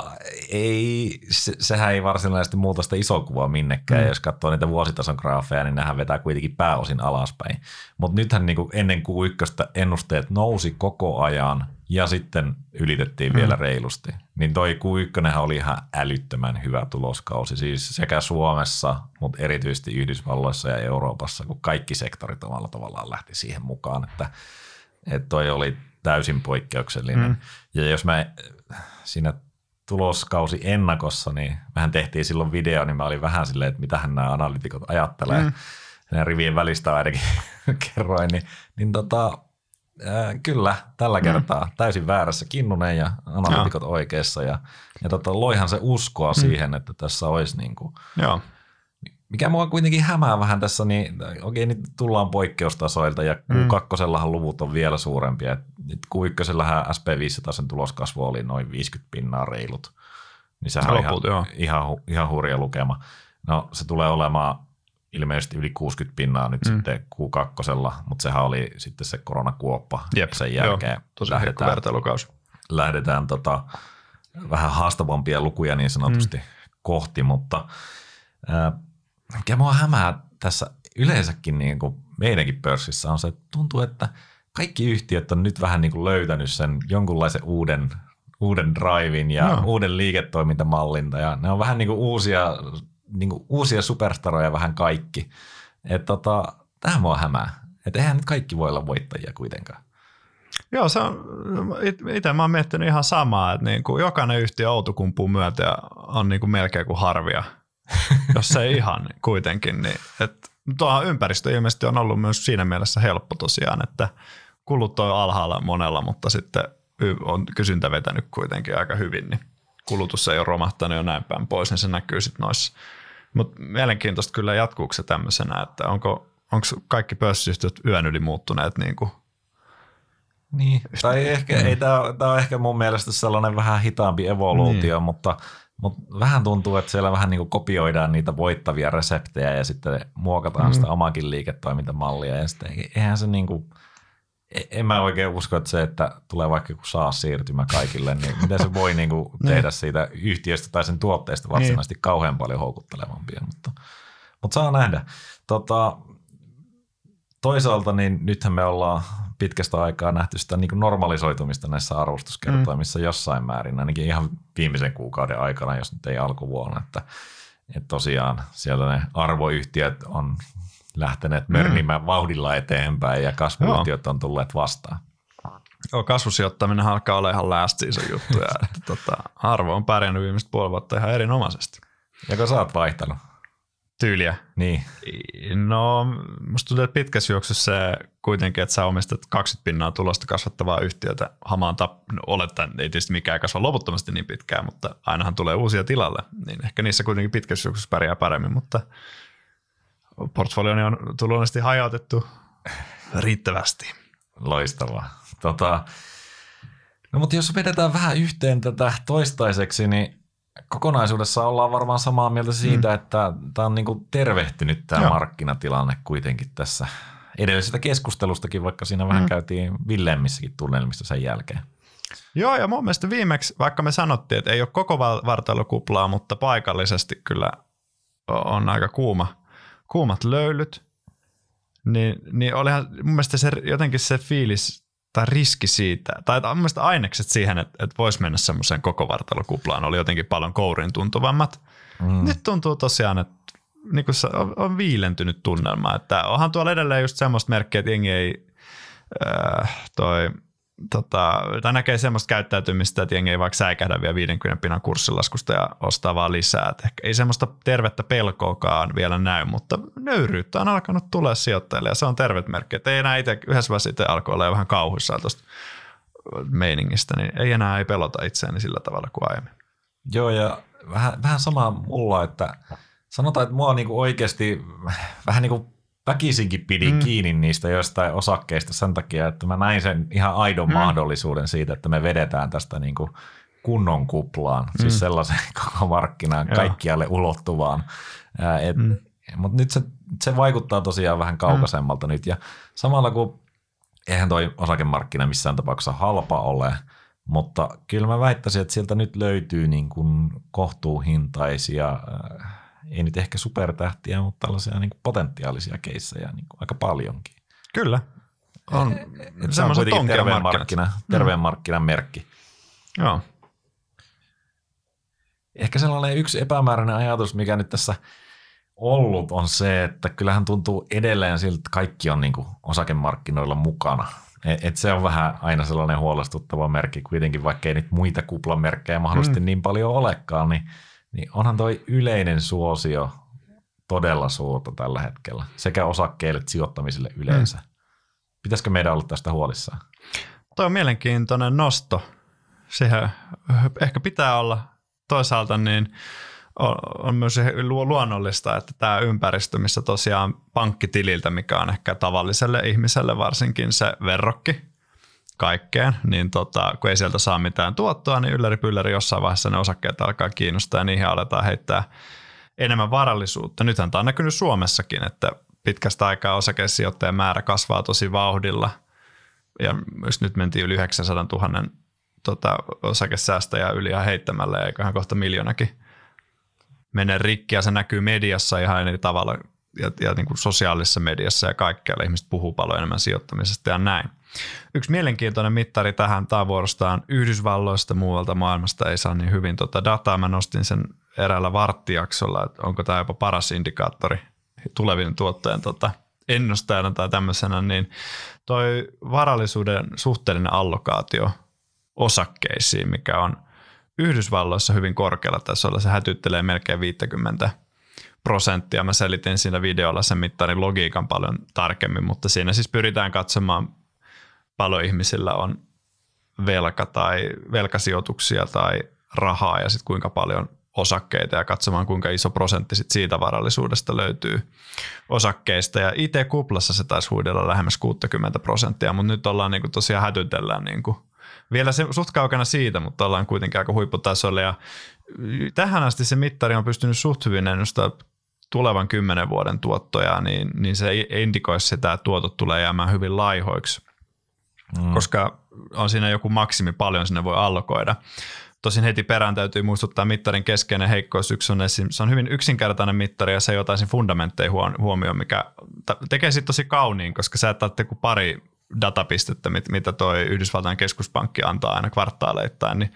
ei, se, sehän ei varsinaisesti muuta sitä isoa kuvaa minnekään. Mm. Jos katsoo niitä vuositason graafeja, niin nehän vetää kuitenkin pääosin alaspäin. Mutta nythän niinku ennen kuin ykköstä ennusteet nousi koko ajan ja sitten ylitettiin mm. vielä reilusti. Niin toi Q1 oli ihan älyttömän hyvä tuloskausi. Siis sekä Suomessa, mutta erityisesti Yhdysvalloissa ja Euroopassa, kun kaikki sektorit omalla tavallaan lähti siihen mukaan, että, että toi oli täysin poikkeuksellinen. Mm. Ja jos mä siinä tuloskausi ennakossa, niin mehän tehtiin silloin video, niin mä olin vähän silleen, että mitähän nämä analytikot ajattelee. Mm. Ja rivien välistä ainakin kerroin, niin, niin tota, äh, kyllä tällä mm. kertaa mm. täysin väärässä Kinnunen ja analytikot Joo. oikeassa. Ja, ja tota, loihan se uskoa mm. siihen, että tässä olisi niin kuin, Joo mikä mua kuitenkin hämää vähän tässä, niin okei, nyt tullaan poikkeustasoilta ja Q2 mm. luvut on vielä suurempia. Nyt Q1 SP500 sen tuloskasvu oli noin 50 pinnaa reilut. Niin sehän on ihan, ihan, ihan hurja lukema. No se tulee olemaan ilmeisesti yli 60 pinnaa nyt mm. sitten Q2, mutta sehän oli sitten se koronakuoppa. Jep, sen jälkeen joo, tosi lähdetään, lähdetään tota, vähän haastavampia lukuja niin sanotusti mm. kohti, mutta äh, mikä mua hämää tässä yleensäkin niin kuin meidänkin pörssissä on se, että tuntuu, että kaikki yhtiöt on nyt vähän niin kuin löytänyt sen jonkunlaisen uuden, uuden drivin ja no. uuden liiketoimintamallin. Ja ne on vähän niin kuin uusia, niin kuin uusia superstaroja vähän kaikki. Että tota, tähän mua hämää. Että eihän nyt kaikki voi olla voittajia kuitenkaan. Joo, se on, itse mä oon miettinyt ihan samaa, että niin kuin jokainen yhtiö Outokumpuu myötä on niin kuin melkein kuin harvia – jos ei ihan kuitenkin. Niin, että tuohon ympäristö ilmeisesti on ollut myös siinä mielessä helppo tosiaan, että kulut on alhaalla monella, mutta sitten on kysyntä vetänyt kuitenkin aika hyvin, niin kulutus ei ole romahtanut jo näin päin pois, niin se näkyy sitten noissa. Mutta mielenkiintoista kyllä jatkuuko se tämmöisenä, että onko, onko kaikki pörssiyhtiöt yön yli muuttuneet niin kuin niin, tai ehkä, ei, tämä, tämä on ehkä mun mielestä sellainen vähän hitaampi evoluutio, niin. mutta mutta vähän tuntuu, että siellä vähän niin kopioidaan niitä voittavia reseptejä ja sitten muokataan mm. sitä omakin liiketoimintamallia. Ja sitten eihän se niin kuin, e-, en mä oikein usko, että se, että tulee vaikka joku saa siirtymä kaikille, niin miten se voi niin kuin niin. tehdä siitä yhtiöstä tai sen tuotteesta varsinaisesti niin. kauhean paljon houkuttelevampia. Mutta, mutta saa nähdä. Tota, toisaalta niin nythän me ollaan pitkästä aikaa nähty sitä niin kuin normalisoitumista näissä arvostuskertoimissa mm. jossain määrin, ainakin ihan viimeisen kuukauden aikana, jos nyt ei alkuvuonna, että, että tosiaan siellä ne arvoyhtiöt on lähteneet mm. mörnimään vauhdilla eteenpäin ja kasvuyhtiöt on tulleet vastaan. Joo, kasvusijoittaminen alkaa olla ihan last season juttuja. että tota, arvo on pärjännyt viimeiset puoli vuotta ihan erinomaisesti. Ja kun sä oot vaihtanut? Tyyliä. Niin. No, musta tuntuu, että pitkässä juoksussa se kuitenkin, että sä omistat 20 pinnaa tulosta kasvattavaa yhtiötä hamaan tap, no, olettaen, ei tietysti mikään kasva loputtomasti niin pitkään, mutta ainahan tulee uusia tilalle, niin ehkä niissä kuitenkin pitkässä juoksussa pärjää paremmin, mutta portfolioni on tulollisesti hajautettu riittävästi. Loistavaa. Tota, No mutta jos vedetään vähän yhteen tätä toistaiseksi, niin kokonaisuudessa ollaan varmaan samaa mieltä siitä, mm. että tämä on niinku tervehtynyt tämä markkinatilanne kuitenkin tässä edellisestä keskustelustakin, vaikka siinä vähän mm. käytiin villeemmissäkin tunnelmissa sen jälkeen. Joo, ja mun mielestä viimeksi, vaikka me sanottiin, että ei ole koko vartalokuplaa, mutta paikallisesti kyllä on aika kuuma, kuumat löylyt, niin, niin olihan mun mielestä se, jotenkin se fiilis tai riski siitä, tai mun mielestä ainekset siihen, että, että voisi mennä semmoiseen koko vartalokuplaan, oli jotenkin paljon kourin tuntuvammat. Mm. Nyt tuntuu tosiaan, että niin kuin on, on viilentynyt tunnelma, että onhan tuolla edelleen just semmoista merkkiä, että jengi ei äh, toi tota, tai näkee semmoista käyttäytymistä, että jengi ei vaikka säikähdä vielä 50 pinnan kurssilaskusta ja ostaa vaan lisää. Et ehkä ei semmoista tervettä pelkoakaan vielä näy, mutta nöyryyttä on alkanut tulla sijoittajille ja se on tervet merkki. Et ei enää itse, yhdessä vaiheessa itse alkoi olla vähän kauhuissaan tuosta meiningistä, niin ei enää ei pelota itseäni sillä tavalla kuin aiemmin. Joo ja vähän, vähän sama mulla, että sanotaan, että mua niinku oikeasti vähän niin kuin väkisinkin pidin mm. kiinni niistä jostain osakkeista sen takia, että mä näin sen ihan aidon mm. mahdollisuuden siitä, että me vedetään tästä niin kuin kunnon kuplaan, siis mm. siis sellaisen koko markkinaan Joo. kaikkialle ulottuvaan. mm. Mutta nyt se, se vaikuttaa tosiaan vähän kaukaisemmalta mm. nyt ja samalla kun eihän toi osakemarkkina missään tapauksessa halpa ole, mutta kyllä mä väittäisin, että sieltä nyt löytyy niin kuin kohtuuhintaisia ei nyt ehkä supertähtiä, mutta tällaisia niin kuin potentiaalisia keissejä niin kuin aika paljonkin. Kyllä. On, et, se on kuitenkin terveen, markkina, terveen mm. markkinan merkki. Joo. Ehkä sellainen yksi epämääräinen ajatus, mikä nyt tässä ollut, on se, että kyllähän tuntuu edelleen siltä, että kaikki on niin kuin osakemarkkinoilla mukana. Et, et se on vähän aina sellainen huolestuttava merkki kuitenkin, vaikka ei nyt muita kuplamerkkejä mahdollisesti mm. niin paljon olekaan, niin – niin onhan toi yleinen suosio todella suurta tällä hetkellä, sekä osakkeille että sijoittamiselle yleensä. Mm. Pitäisikö meidän olla tästä huolissaan? Toi on mielenkiintoinen nosto. Sehän ehkä pitää olla toisaalta niin on, on myös luonnollista, että tämä ympäristö, missä tosiaan pankkitililtä, mikä on ehkä tavalliselle ihmiselle varsinkin se verrokki, kaikkeen, niin tota, kun ei sieltä saa mitään tuottoa, niin ylläri pylläri jossain vaiheessa ne osakkeet alkaa kiinnostaa ja niihin aletaan heittää enemmän varallisuutta. Nythän tämä on näkynyt Suomessakin, että pitkästä aikaa osakesijoittajien määrä kasvaa tosi vauhdilla ja myös nyt mentiin yli 900 000 tota, osakesäästäjää yli ihan heittämällä ja eiköhän kohta miljoonakin mene rikki ja se näkyy mediassa ihan eri tavalla ja, ja niin kuin sosiaalisessa mediassa ja kaikkialla ihmiset puhuu paljon enemmän sijoittamisesta ja näin. Yksi mielenkiintoinen mittari tähän, tämä vuorostaan Yhdysvalloista muualta maailmasta ei saa niin hyvin tota dataa. Mä nostin sen eräällä varttijaksolla, että onko tämä jopa paras indikaattori tulevien tuottojen tota, ennustajana tai tämmöisenä, niin toi varallisuuden suhteellinen allokaatio osakkeisiin, mikä on Yhdysvalloissa hyvin korkealla tasolla, se hätyttelee melkein 50 prosenttia. Mä selitin siinä videolla sen mittarin logiikan paljon tarkemmin, mutta siinä siis pyritään katsomaan paljon ihmisillä on velka tai velkasijoituksia tai rahaa ja sitten kuinka paljon osakkeita ja katsomaan kuinka iso prosentti sit siitä varallisuudesta löytyy osakkeista. Ja IT-kuplassa se taisi huidella lähemmäs 60 prosenttia, mutta nyt ollaan niinku tosiaan hätytellään niinku. Vielä se suht kaukana siitä, mutta ollaan kuitenkin aika huipputasolla. Ja tähän asti se mittari on pystynyt suht hyvin ennustaa tulevan kymmenen vuoden tuottoja, niin, niin se indikoisi sitä, että tuotot tulee jäämään hyvin laihoiksi mm. koska on siinä joku maksimi paljon sinne voi allokoida. Tosin heti perään täytyy muistuttaa mittarin keskeinen heikkous. Yksi on se on hyvin yksinkertainen mittari ja se ei ota fundamentteja huomioon, mikä tekee sitten tosi kauniin, koska sä et kuin pari datapistettä, mitä toi Yhdysvaltain keskuspankki antaa aina kvartaaleittain, niin,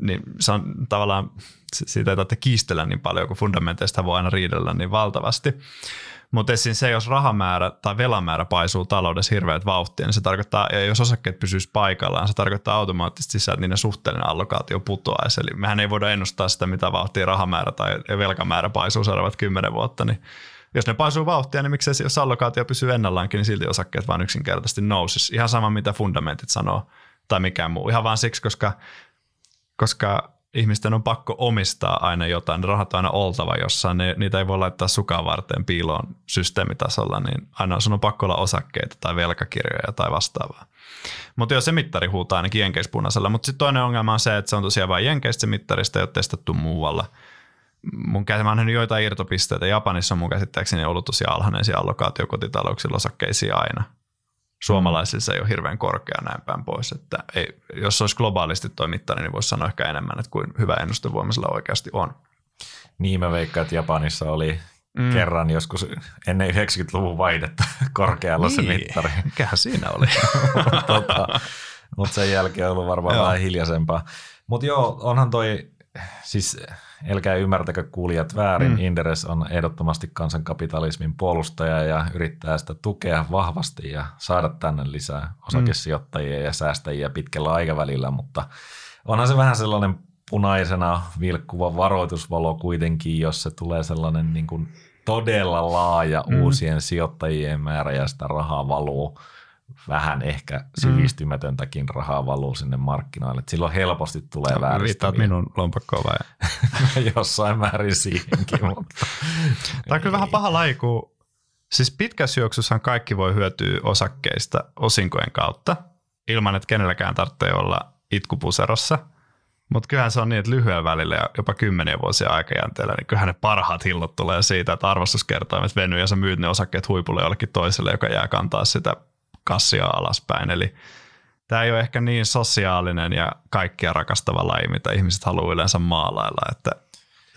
niin se on tavallaan, siitä ei tarvitse kiistellä niin paljon, kun fundamenteista voi aina riidellä niin valtavasti. Mutta esim. se, jos rahamäärä tai velamäärä paisuu taloudessa hirveät vauhtia, niin se tarkoittaa, ja jos osakkeet pysyisi paikallaan, se tarkoittaa automaattisesti sitä, että niiden suhteellinen allokaatio putoaisi. Eli mehän ei voida ennustaa sitä, mitä vauhtia rahamäärä tai velkamäärä paisuu seuraavat kymmenen vuotta, niin jos ne paisuu vauhtia, niin miksei jos allokaatio pysyy ennallaankin, niin silti osakkeet vaan yksinkertaisesti nousisi. Ihan sama, mitä fundamentit sanoo tai mikään muu. Ihan vaan siksi, koska, koska ihmisten on pakko omistaa aina jotain, ne rahat on aina oltava jossain, ne, niitä ei voi laittaa sukaan varten piiloon systeemitasolla, niin aina sun on pakko olla osakkeita tai velkakirjoja tai vastaavaa. Mutta jos se mittari huutaa ainakin jenkeispunaisella, mutta sitten toinen ongelma on se, että se on tosiaan vain jenkeistä se mittari, sitä ei ole testattu muualla. Mun käsittääkseni, mä oon joitain irtopisteitä, Japanissa on mun käsittääkseni ollut tosiaan alhainen se allokaatio kotitalouksilla osakkeisiin aina suomalaisissa ei ole hirveän korkea näin päin pois. Että ei, jos olisi globaalisti tuo mittari, niin voisi sanoa ehkä enemmän, että kuin hyvä ennustevoimaisella oikeasti on. Niin mä veikkaan, että Japanissa oli mm. kerran joskus ennen 90-luvun vaihdetta korkealla niin. se mittari. Mikähän siinä oli? tota, mutta sen jälkeen on ollut varmaan vähän hiljaisempaa. Mutta joo, onhan toi, siis älkää ymmärtäkö kuulijat väärin, mm. Inderes on ehdottomasti kansankapitalismin puolustaja ja yrittää sitä tukea vahvasti ja saada tänne lisää osakesijoittajia mm. ja säästäjiä pitkällä aikavälillä, mutta onhan se vähän sellainen punaisena vilkkuva varoitusvalo kuitenkin, jos se tulee sellainen niin kuin todella laaja mm. uusien sijoittajien määrä ja sitä rahaa valuu vähän ehkä mm. sivistymätöntäkin rahaa valuu sinne markkinoille. Et silloin helposti tulee no. Viittaat minun lompakkoon vai? Jossain määrin siihenkin. mutta Tämä on kyllä vähän paha laiku. Siis pitkässä juoksussahan kaikki voi hyötyä osakkeista osinkojen kautta, ilman että kenelläkään tarvitsee olla itkupuserossa. Mutta kyllähän se on niin, että lyhyellä välillä ja jopa kymmeniä vuosia aikajänteellä, niin kyllähän ne parhaat hillot tulee siitä, että arvostuskertoimet venyy ja sä myyt ne osakkeet huipulle jollekin toiselle, joka jää kantaa sitä kassia alaspäin. Eli tämä ei ole ehkä niin sosiaalinen ja kaikkia rakastava laji, mitä ihmiset haluaa yleensä maalailla. Että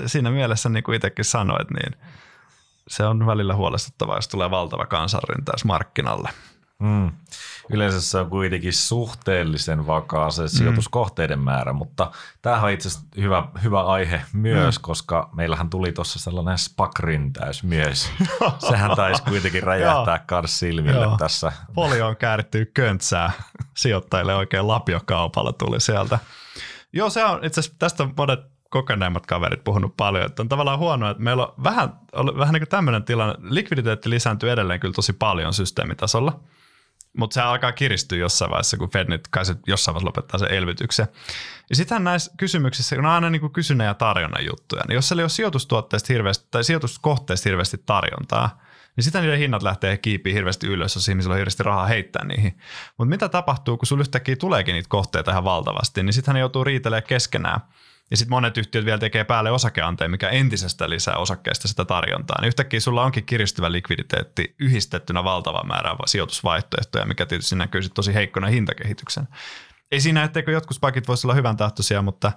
siinä mielessä, niin kuin itsekin sanoit, niin se on välillä huolestuttavaa, jos tulee valtava kansanryntäys markkinalle. Mm. Yleensä se on kuitenkin suhteellisen vakaa se sijoituskohteiden mm. määrä, mutta tämähän on itse asiassa hyvä, hyvä aihe myös, mm. koska meillähän tuli tuossa sellainen SPAC-ryntäys myös. Sehän taisi kuitenkin räjähtää kans silmille Joo. tässä. on kääritty köntsää sijoittajille oikein lapiokaupalla tuli sieltä. Joo, se on itse asiassa tästä monet kokeneimmat kaverit puhunut paljon, että on tavallaan huonoa, että meillä on vähän, vähän niin kuin tämmöinen tilanne, likviditeetti lisääntyy edelleen kyllä tosi paljon systeemitasolla – mutta se alkaa kiristyä jossain vaiheessa, kun Fed nyt kai se jossain vaiheessa lopettaa sen elvytyksen. Ja sitten näissä kysymyksissä, kun on aina niin kysynnän ja tarjonnan juttuja, niin jos siellä ei ole sijoitustuotteista hirveästi tai sijoituskohteista hirveästi tarjontaa, niin sitä niiden hinnat lähtee kiipiin hirveästi ylös, jos ihmisillä on hirveästi rahaa heittää niihin. Mutta mitä tapahtuu, kun sulla yhtäkkiä tuleekin niitä kohteita ihan valtavasti, niin sitten ne joutuu riitelemään keskenään. Ja sitten monet yhtiöt vielä tekee päälle osakeanteen, mikä entisestä lisää osakkeista sitä tarjontaa. Niin yhtäkkiä sulla onkin kiristyvä likviditeetti yhdistettynä valtava määrä sijoitusvaihtoehtoja, mikä tietysti näkyy sitten tosi heikkona hintakehityksen. Ei siinä, etteikö jotkut pakit voisi olla hyvän tahtoisia, mutta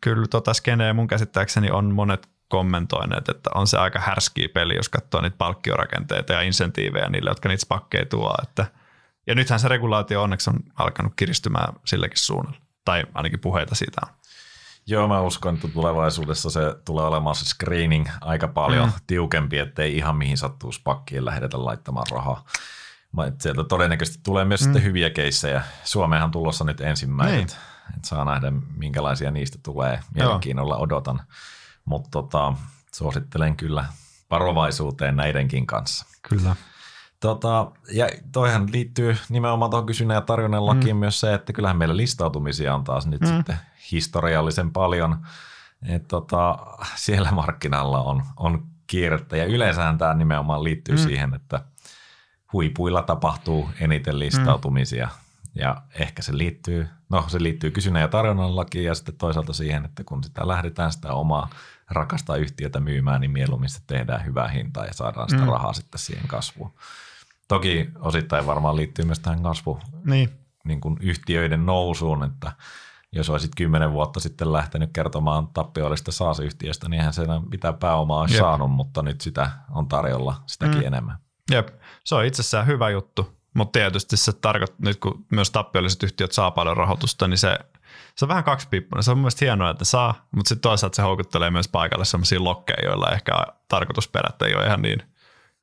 kyllä tota skeneä mun käsittääkseni on monet kommentoineet, että on se aika härskiä peli, jos katsoo niitä palkkiorakenteita ja insentiivejä niille, jotka niitä pakkeja tuo. Että, ja nythän se regulaatio onneksi on alkanut kiristymään silläkin suunnalla, tai ainakin puheita siitä on. Joo, mä uskon, että tulevaisuudessa se tulee olemaan se screening aika paljon mm. tiukempi, ettei ihan mihin sattuu spakkiin lähdetä laittamaan rahaa. Sieltä todennäköisesti tulee myös mm. sitten hyviä keissejä. Suomeenhan tulossa nyt ensimmäiset. Niin. Et saa nähdä, minkälaisia niistä tulee. Mielenkiinnolla odotan. Mutta tota, suosittelen kyllä varovaisuuteen näidenkin kanssa. Kyllä. Tota, ja toihan liittyy nimenomaan tuohon kysynnän ja tarjonnan lakiin mm. myös se, että kyllähän meillä listautumisia on taas nyt mm. sitten historiallisen paljon. Et tota, siellä markkinalla on, on kiirettä ja yleensähän tämä nimenomaan liittyy mm. siihen, että huipuilla tapahtuu eniten listautumisia mm. ja ehkä se liittyy, no se liittyy kysynnän ja tarjonnan lakiin ja sitten toisaalta siihen, että kun sitä lähdetään sitä omaa rakasta yhtiötä myymään, niin mieluummin se tehdään hyvää hintaa ja saadaan sitä mm. rahaa sitten siihen kasvuun. Toki osittain varmaan liittyy myös tähän kasvu niin. Niin kuin yhtiöiden nousuun, että jos olisit kymmenen vuotta sitten lähtenyt kertomaan tappiollista SaaS-yhtiöstä, niin eihän se mitä pääomaa olisi Jep. saanut, mutta nyt sitä on tarjolla sitäkin mm. enemmän. Jep, se on itsessään hyvä juttu, mutta tietysti se tarkoittaa, nyt kun myös tappiolliset yhtiöt saa paljon rahoitusta, niin se, se on vähän kaksipiippunen. Se on mielestäni hienoa, että saa, mutta sitten toisaalta se houkuttelee myös paikalle sellaisia lokkeja, joilla ehkä tarkoitusperät ei ole ihan niin –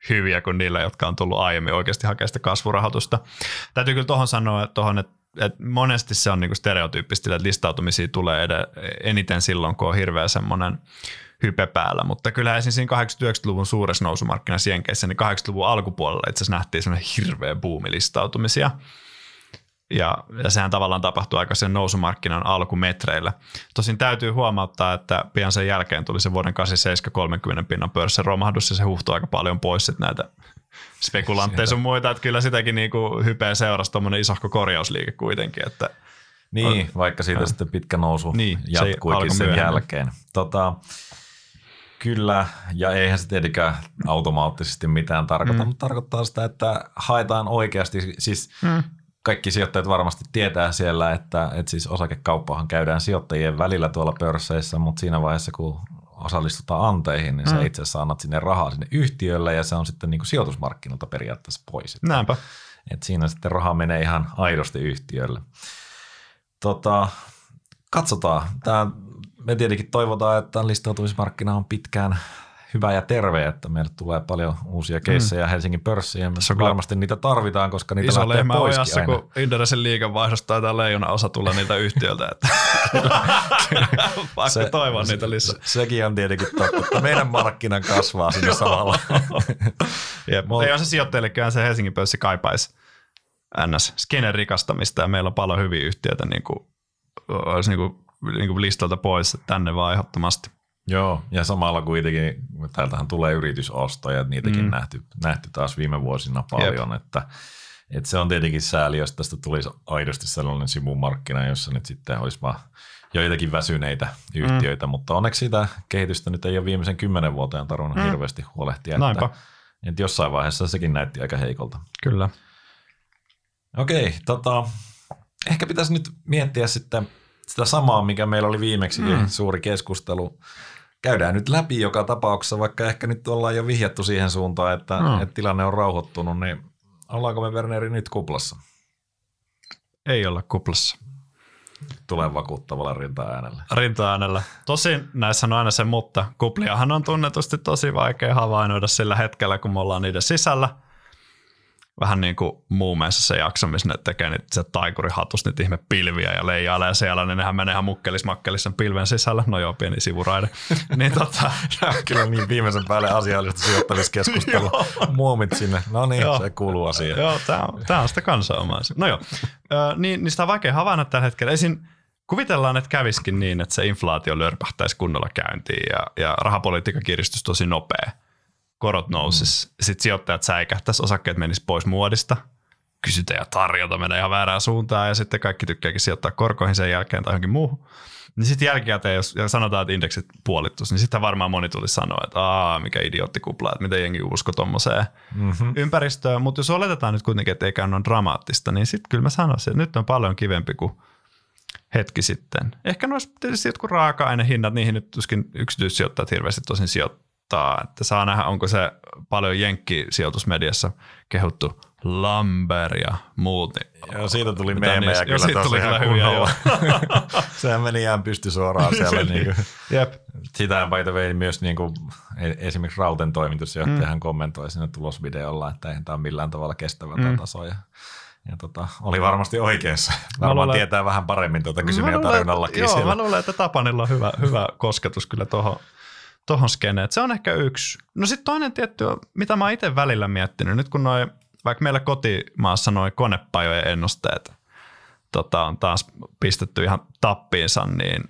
hyviä kuin niillä, jotka on tullut aiemmin oikeasti hakea sitä kasvurahoitusta. Täytyy kyllä tuohon sanoa, että, tohon, että, että monesti se on niinku stereotyyppistä, että listautumisia tulee ed- eniten silloin, kun on hirveä semmoinen hype päällä, mutta kyllä esimerkiksi siinä 80-90-luvun suuressa nousumarkkinassa Jenkeissä, niin 80-luvun alkupuolella itse asiassa nähtiin semmoinen hirveä buumi listautumisia. Ja, ja sehän tavallaan tapahtuu aika sen nousumarkkinan alkumetreillä. Tosin täytyy huomauttaa, että pian sen jälkeen tuli se vuoden 87 30 pinnan pörssin romahdus ja se huhtui aika paljon pois sit näitä spekulantteja sun muita, että kyllä sitäkin niinku hypeä seurasi tuommoinen isohko korjausliike kuitenkin, että niin, on, vaikka siitä ja. sitten pitkä nousu niin, jatkuikin sen myöhemmin. jälkeen. Tota, kyllä, ja eihän se tietenkään automaattisesti mitään tarkoita, mm. mutta tarkoittaa sitä, että haetaan oikeasti, siis mm kaikki sijoittajat varmasti tietää siellä, että, että siis osakekauppahan käydään sijoittajien välillä tuolla pörsseissä, mutta siinä vaiheessa, kun osallistutaan anteihin, niin mm. sä itse asiassa annat sinne rahaa sinne yhtiölle ja se on sitten niin kuin sijoitusmarkkinoilta periaatteessa pois. Näinpä. Et siinä sitten raha menee ihan aidosti yhtiölle. Tota, katsotaan. Tää, me tietenkin toivotaan, että listautumismarkkina on pitkään hyvä ja terve, että meille tulee paljon uusia keissejä mm. Helsingin pörssiin. Se varmasti niitä tarvitaan, koska niitä Iso lähtee poiskin aina. kun Inderesin liikevaihdosta taitaa leijona osa tulla niitä yhtiöltä. Että Pakko se, toivoa niitä lisää. Se, sekin on tietenkin totta, että meidän markkinan kasvaa sinne samalla. Jep, Mut, ei ole se sijoittajillekaan se Helsingin pörssi kaipaisi ns. skenen rikastamista ja meillä on paljon hyviä yhtiöitä niin kuin, olisi niin kuin, niin kuin listalta pois tänne vaan ehdottomasti. Joo, ja samalla kuitenkin, täältähän tulee yritysostoja, niitäkin mm. nähty, nähty taas viime vuosina paljon, Jep. että, että se on tietenkin sääli, jos tästä tulisi aidosti sellainen sivumarkkina, jossa nyt sitten olisi vaan joitakin väsyneitä yhtiöitä, mm. mutta onneksi sitä kehitystä nyt ei ole viimeisen kymmenen vuoteen tarvinnut mm. hirveästi huolehtia, että, että jossain vaiheessa sekin näytti aika heikolta. Kyllä. Okei, tota, ehkä pitäisi nyt miettiä sitten sitä samaa, mikä meillä oli viimeksi mm. suuri keskustelu käydään nyt läpi joka tapauksessa, vaikka ehkä nyt ollaan jo vihjattu siihen suuntaan, että, no. että tilanne on rauhoittunut, niin ollaanko me Werneri nyt kuplassa? Ei olla kuplassa. Tulee vakuuttavalla rinta-äänellä. Rinta-äänellä. Tosin näissä on aina se mutta. Kupliahan on tunnetusti tosi vaikea havainnoida sillä hetkellä, kun me ollaan niiden sisällä – vähän niin kuin muumeissa se jakso, missä ne tekee niitä se taikurihatus, niitä ihme pilviä ja leijailee siellä, niin nehän menee ihan mukkelis makkelis sen pilven sisällä. No joo, pieni sivuraide. niin tota... Kyllä niin viimeisen päälle asiallista sijoittamiskeskustelua. Muumit sinne. No niin, se kuuluu asiaan. Joo, tämä on, tää on sitä kansanomaisia. No joo, ö, niin, niin sitä on vaikea havainnoida tällä hetkellä. Esim, kuvitellaan, että käviskin niin, että se inflaatio lörpähtäisi kunnolla käyntiin ja, ja rahapolitiikan kiristys tosi nopea korot nousis, mm. sitten sijoittajat säikähtäisi, osakkeet menis pois muodista, kysyntä ja tarjota menee ihan väärään suuntaan ja sitten kaikki tykkääkin sijoittaa korkoihin sen jälkeen tai johonkin muuhun. Niin sitten jälkikäteen, jos sanotaan, että indeksit puolittus, niin sitten varmaan moni tuli sanoa, että Aa, mikä idioottikupla, että miten jengi usko tuommoiseen mm-hmm. ympäristöön. Mutta jos oletetaan nyt kuitenkin, että ei käy noin dramaattista, niin sitten kyllä mä sanoisin, että nyt on paljon kivempi kuin hetki sitten. Ehkä noissa tietysti jotkut raaka-ainehinnat, niihin nyt tuskin yksityissijoittajat hirveästi tosin sijoittaa odottaa, että saa nähdä, onko se paljon jenkkisijoitusmediassa kehuttu Lamber ja muut. Niin joo, siitä tuli meemejä niin, kyllä siitä tuli kyllä hyviä, joo. Sehän meni ihan pysty suoraan siellä. niin kuin. Jep. Sitä by the way myös niin kuin, e- esimerkiksi Rauten toimitusjohtaja mm. kommentoi sinne tulosvideolla, että eihän tämä ole millään tavalla kestävä mm. taso. Ja, ja tota, oli varmasti oikeassa. Varmaan luulen, tietää vähän paremmin tuota kysymiä tarjonnallakin. Joo, siellä. mä luulen, että Tapanilla on hyvä, hyvä kosketus kyllä tuohon tohon skeneen. Se on ehkä yksi. No sitten toinen tietty, mitä mä itse välillä miettinyt, nyt kun noi, vaikka meillä kotimaassa noin konepajojen ennusteet tota, on taas pistetty ihan tappiinsa, niin,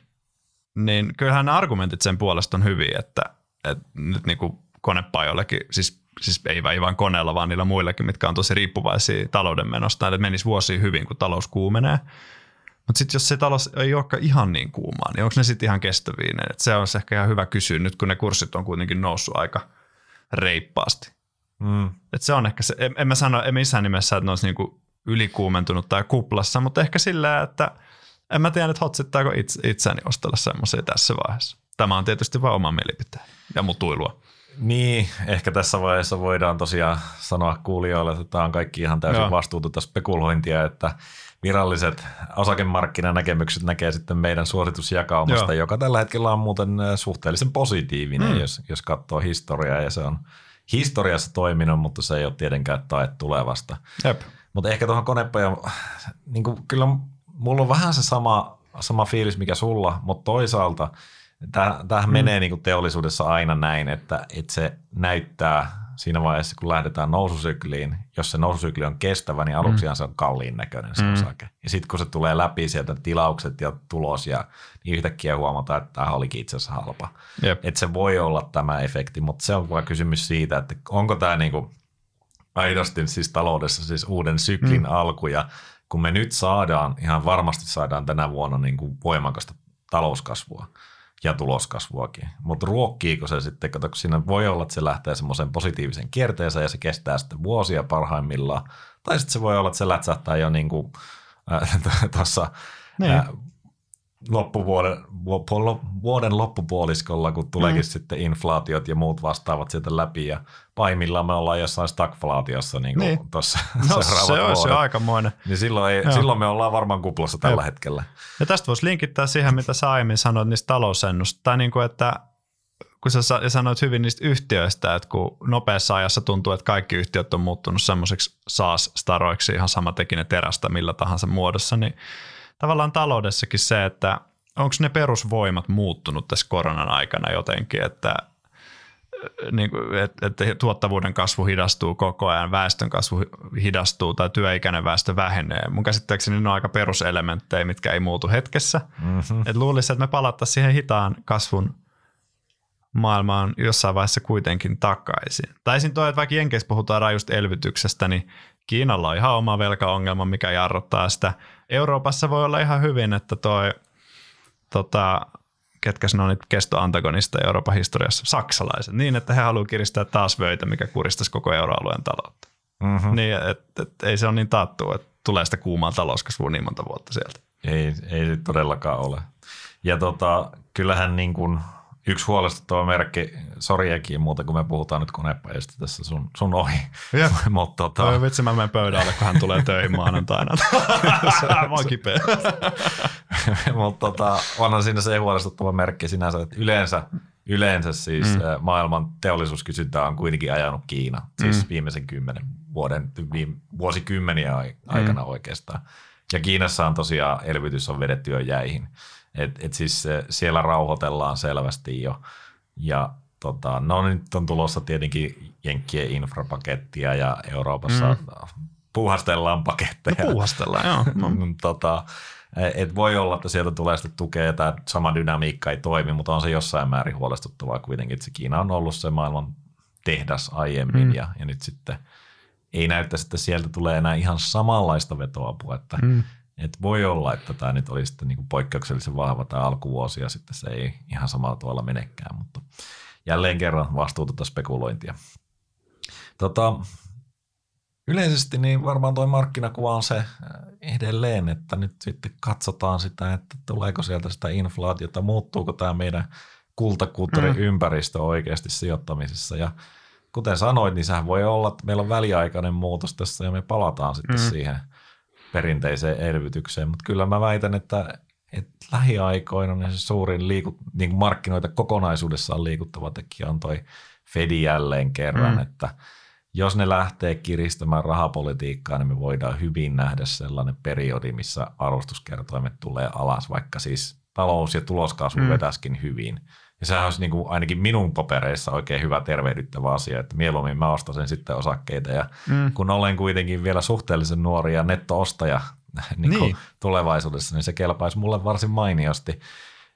niin kyllähän ne argumentit sen puolesta on hyviä, että, että nyt niin kuin konepajoillekin, siis, siis ei vain koneella, vaan niillä muillakin, mitkä on tosi riippuvaisia talouden menosta, että menisi vuosia hyvin, kun talous kuumenee. Mutta sitten jos se talous ei olekaan ihan niin kuumaa, niin onko ne sitten ihan kestäviä? Et se on ehkä ihan hyvä kysyä nyt, kun ne kurssit on kuitenkin noussut aika reippaasti. Mm. Et se on ehkä se, en, en mä sano en missään nimessä, että ne olisi niinku ylikuumentunut tai kuplassa, mutta ehkä sillä, että en mä tiedä, että hotsittaako itse, itseäni ostella semmoisia tässä vaiheessa. Tämä on tietysti vain oma mielipiteen ja mutuilua. Niin, ehkä tässä vaiheessa voidaan tosiaan sanoa kuulijoille, että tämä on kaikki ihan täysin Joo. vastuutonta spekulointia, että viralliset osakemarkkinanäkemykset näkee sitten meidän suositusjakaumasta, Joo. joka tällä hetkellä on muuten suhteellisen positiivinen, mm. jos, jos katsoo historiaa ja se on historiassa toiminut, mutta se ei ole tietenkään tae tulevasta. Jep. Mutta ehkä tuohon konepajan, niin kyllä mulla on vähän se sama, sama fiilis, mikä sulla, mutta toisaalta tämähän mm. menee niin kuin teollisuudessa aina näin, että, että se näyttää siinä vaiheessa, kun lähdetään noususykliin, jos se noususykli on kestävä, niin aluksi mm. se on kalliin näköinen se mm. osake. Ja sitten kun se tulee läpi sieltä tilaukset ja tulos, ja niin yhtäkkiä huomataan, että tämä olikin itse asiassa halpa. Että se voi olla tämä efekti, mutta se on vaan kysymys siitä, että onko tämä niinku aidosti siis taloudessa siis uuden syklin mm. alku, ja kun me nyt saadaan, ihan varmasti saadaan tänä vuonna niin kuin voimakasta talouskasvua, ja tuloskasvuakin. Mutta ruokkiiko se sitten, kato, kun siinä voi olla, että se lähtee semmoisen positiivisen kierteeseen ja se kestää sitten vuosia parhaimmillaan. Tai sitten se voi olla, että se lätsähtää jo niin kuin, äh, tuossa niin. äh, loppuvuoden, vuoden loppupuoliskolla, kun tuleekin mm. sitten inflaatiot ja muut vastaavat sieltä läpi ja pahimmillaan me ollaan jossain stagflaatiossa niin kuin niin. tuossa no, se olisi jo aikamoinen. Niin silloin, ei, silloin me ollaan varmaan kuplassa tällä Jep. hetkellä. Ja tästä voisi linkittää siihen, mitä sä aiemmin sanoit niistä talousennusta. Tai niin kuin, että kun sä sanoit hyvin niistä yhtiöistä, että kun nopeassa ajassa tuntuu, että kaikki yhtiöt on muuttunut semmoiseksi SaaS-staroiksi ihan sama tekinen terästä millä tahansa muodossa, niin tavallaan taloudessakin se, että onko ne perusvoimat muuttunut tässä koronan aikana jotenkin, että niin kuin, että, että tuottavuuden kasvu hidastuu koko ajan, väestön kasvu hidastuu tai työikäinen väestö vähenee. Mun käsittääkseni ne on aika peruselementtejä, mitkä ei muutu hetkessä. Mm-hmm. Et luulisin, että me palattaisiin siihen hitaan kasvun maailmaan jossain vaiheessa kuitenkin takaisin. Tai esim. toi, että vaikka Jenkeissä puhutaan rajusta elvytyksestä, niin Kiinalla on ihan oma velkaongelma, mikä jarruttaa sitä. Euroopassa voi olla ihan hyvin, että toi tota, ketkä on niitä kestoantagonista Euroopan historiassa, saksalaiset, niin että he haluavat kiristää taas vöitä, mikä kuristaisi koko euroalueen taloutta. Mm-hmm. Niin, et, et, ei se ole niin taattu, että tulee sitä kuumaa talouskasvua niin monta vuotta sieltä. Ei, ei se todellakaan ole. Ja tota, kyllähän niin kuin – yksi huolestuttava merkki, sori Eki, muuta kun me puhutaan nyt konepäistä tässä sun, sun ohi. Mutta tota... Vitsi, mä menen pöydälle, kun hän tulee töihin maanantaina. mä oon kipeä. Mutta tota, onhan siinä se huolestuttava merkki sinänsä, että yleensä, yleensä siis mm. maailman teollisuuskysyntä on kuitenkin ajanut Kiina, siis mm. viimeisen kymmenen vuoden, viime, vuosikymmeniä aikana mm. oikeastaan. Ja Kiinassa on tosiaan elvytys on vedetty jo jäihin. Et, et siis siellä rauhoitellaan selvästi jo. Ja tota, no nyt on tulossa tietenkin Jenkkien infrapakettia ja Euroopassa mm. puuhastellaan paketteja. No, puuhastellaan, joo. No. tota, et voi olla, että sieltä tulee sitten tukea ja tämä sama dynamiikka ei toimi, mutta on se jossain määrin huolestuttavaa kuitenkin, että se Kiina on ollut se maailman tehdas aiemmin mm. ja, ja nyt sitten ei näytä, että sieltä tulee enää ihan samanlaista vetoapua, että mm. Et voi olla, että tämä nyt olisi sitten niin poikkeuksellisen vahva tämä alkuvuosi ja sitten se ei ihan samalla tavalla menekään, mutta jälleen kerran vastuutonta spekulointia. Tota, yleisesti niin varmaan tuo markkinakuva on se äh, edelleen, että nyt sitten katsotaan sitä, että tuleeko sieltä sitä inflaatiota, muuttuuko tämä meidän kultakulttuurin mm. ympäristö oikeasti sijoittamisessa ja kuten sanoit, niin sehän voi olla, että meillä on väliaikainen muutos tässä ja me palataan sitten mm. siihen – perinteiseen elvytykseen, mutta kyllä mä väitän, että, että lähiaikoina niin se suurin liikut, niin markkinoita kokonaisuudessaan liikuttava tekijä on toi Fedi jälleen kerran, mm. että jos ne lähtee kiristämään rahapolitiikkaa, niin me voidaan hyvin nähdä sellainen periodi, missä arvostuskertoimet tulee alas, vaikka siis talous- ja tuloskasvu mm. vetäskin hyvin. Ja sehän olisi niin kuin ainakin minun papereissa oikein hyvä tervehdyttävä asia, että mieluummin mä ostaisin sitten osakkeita. Ja mm. kun olen kuitenkin vielä suhteellisen nuori ja netto-ostaja niin niin. tulevaisuudessa, niin se kelpaisi mulle varsin mainiosti.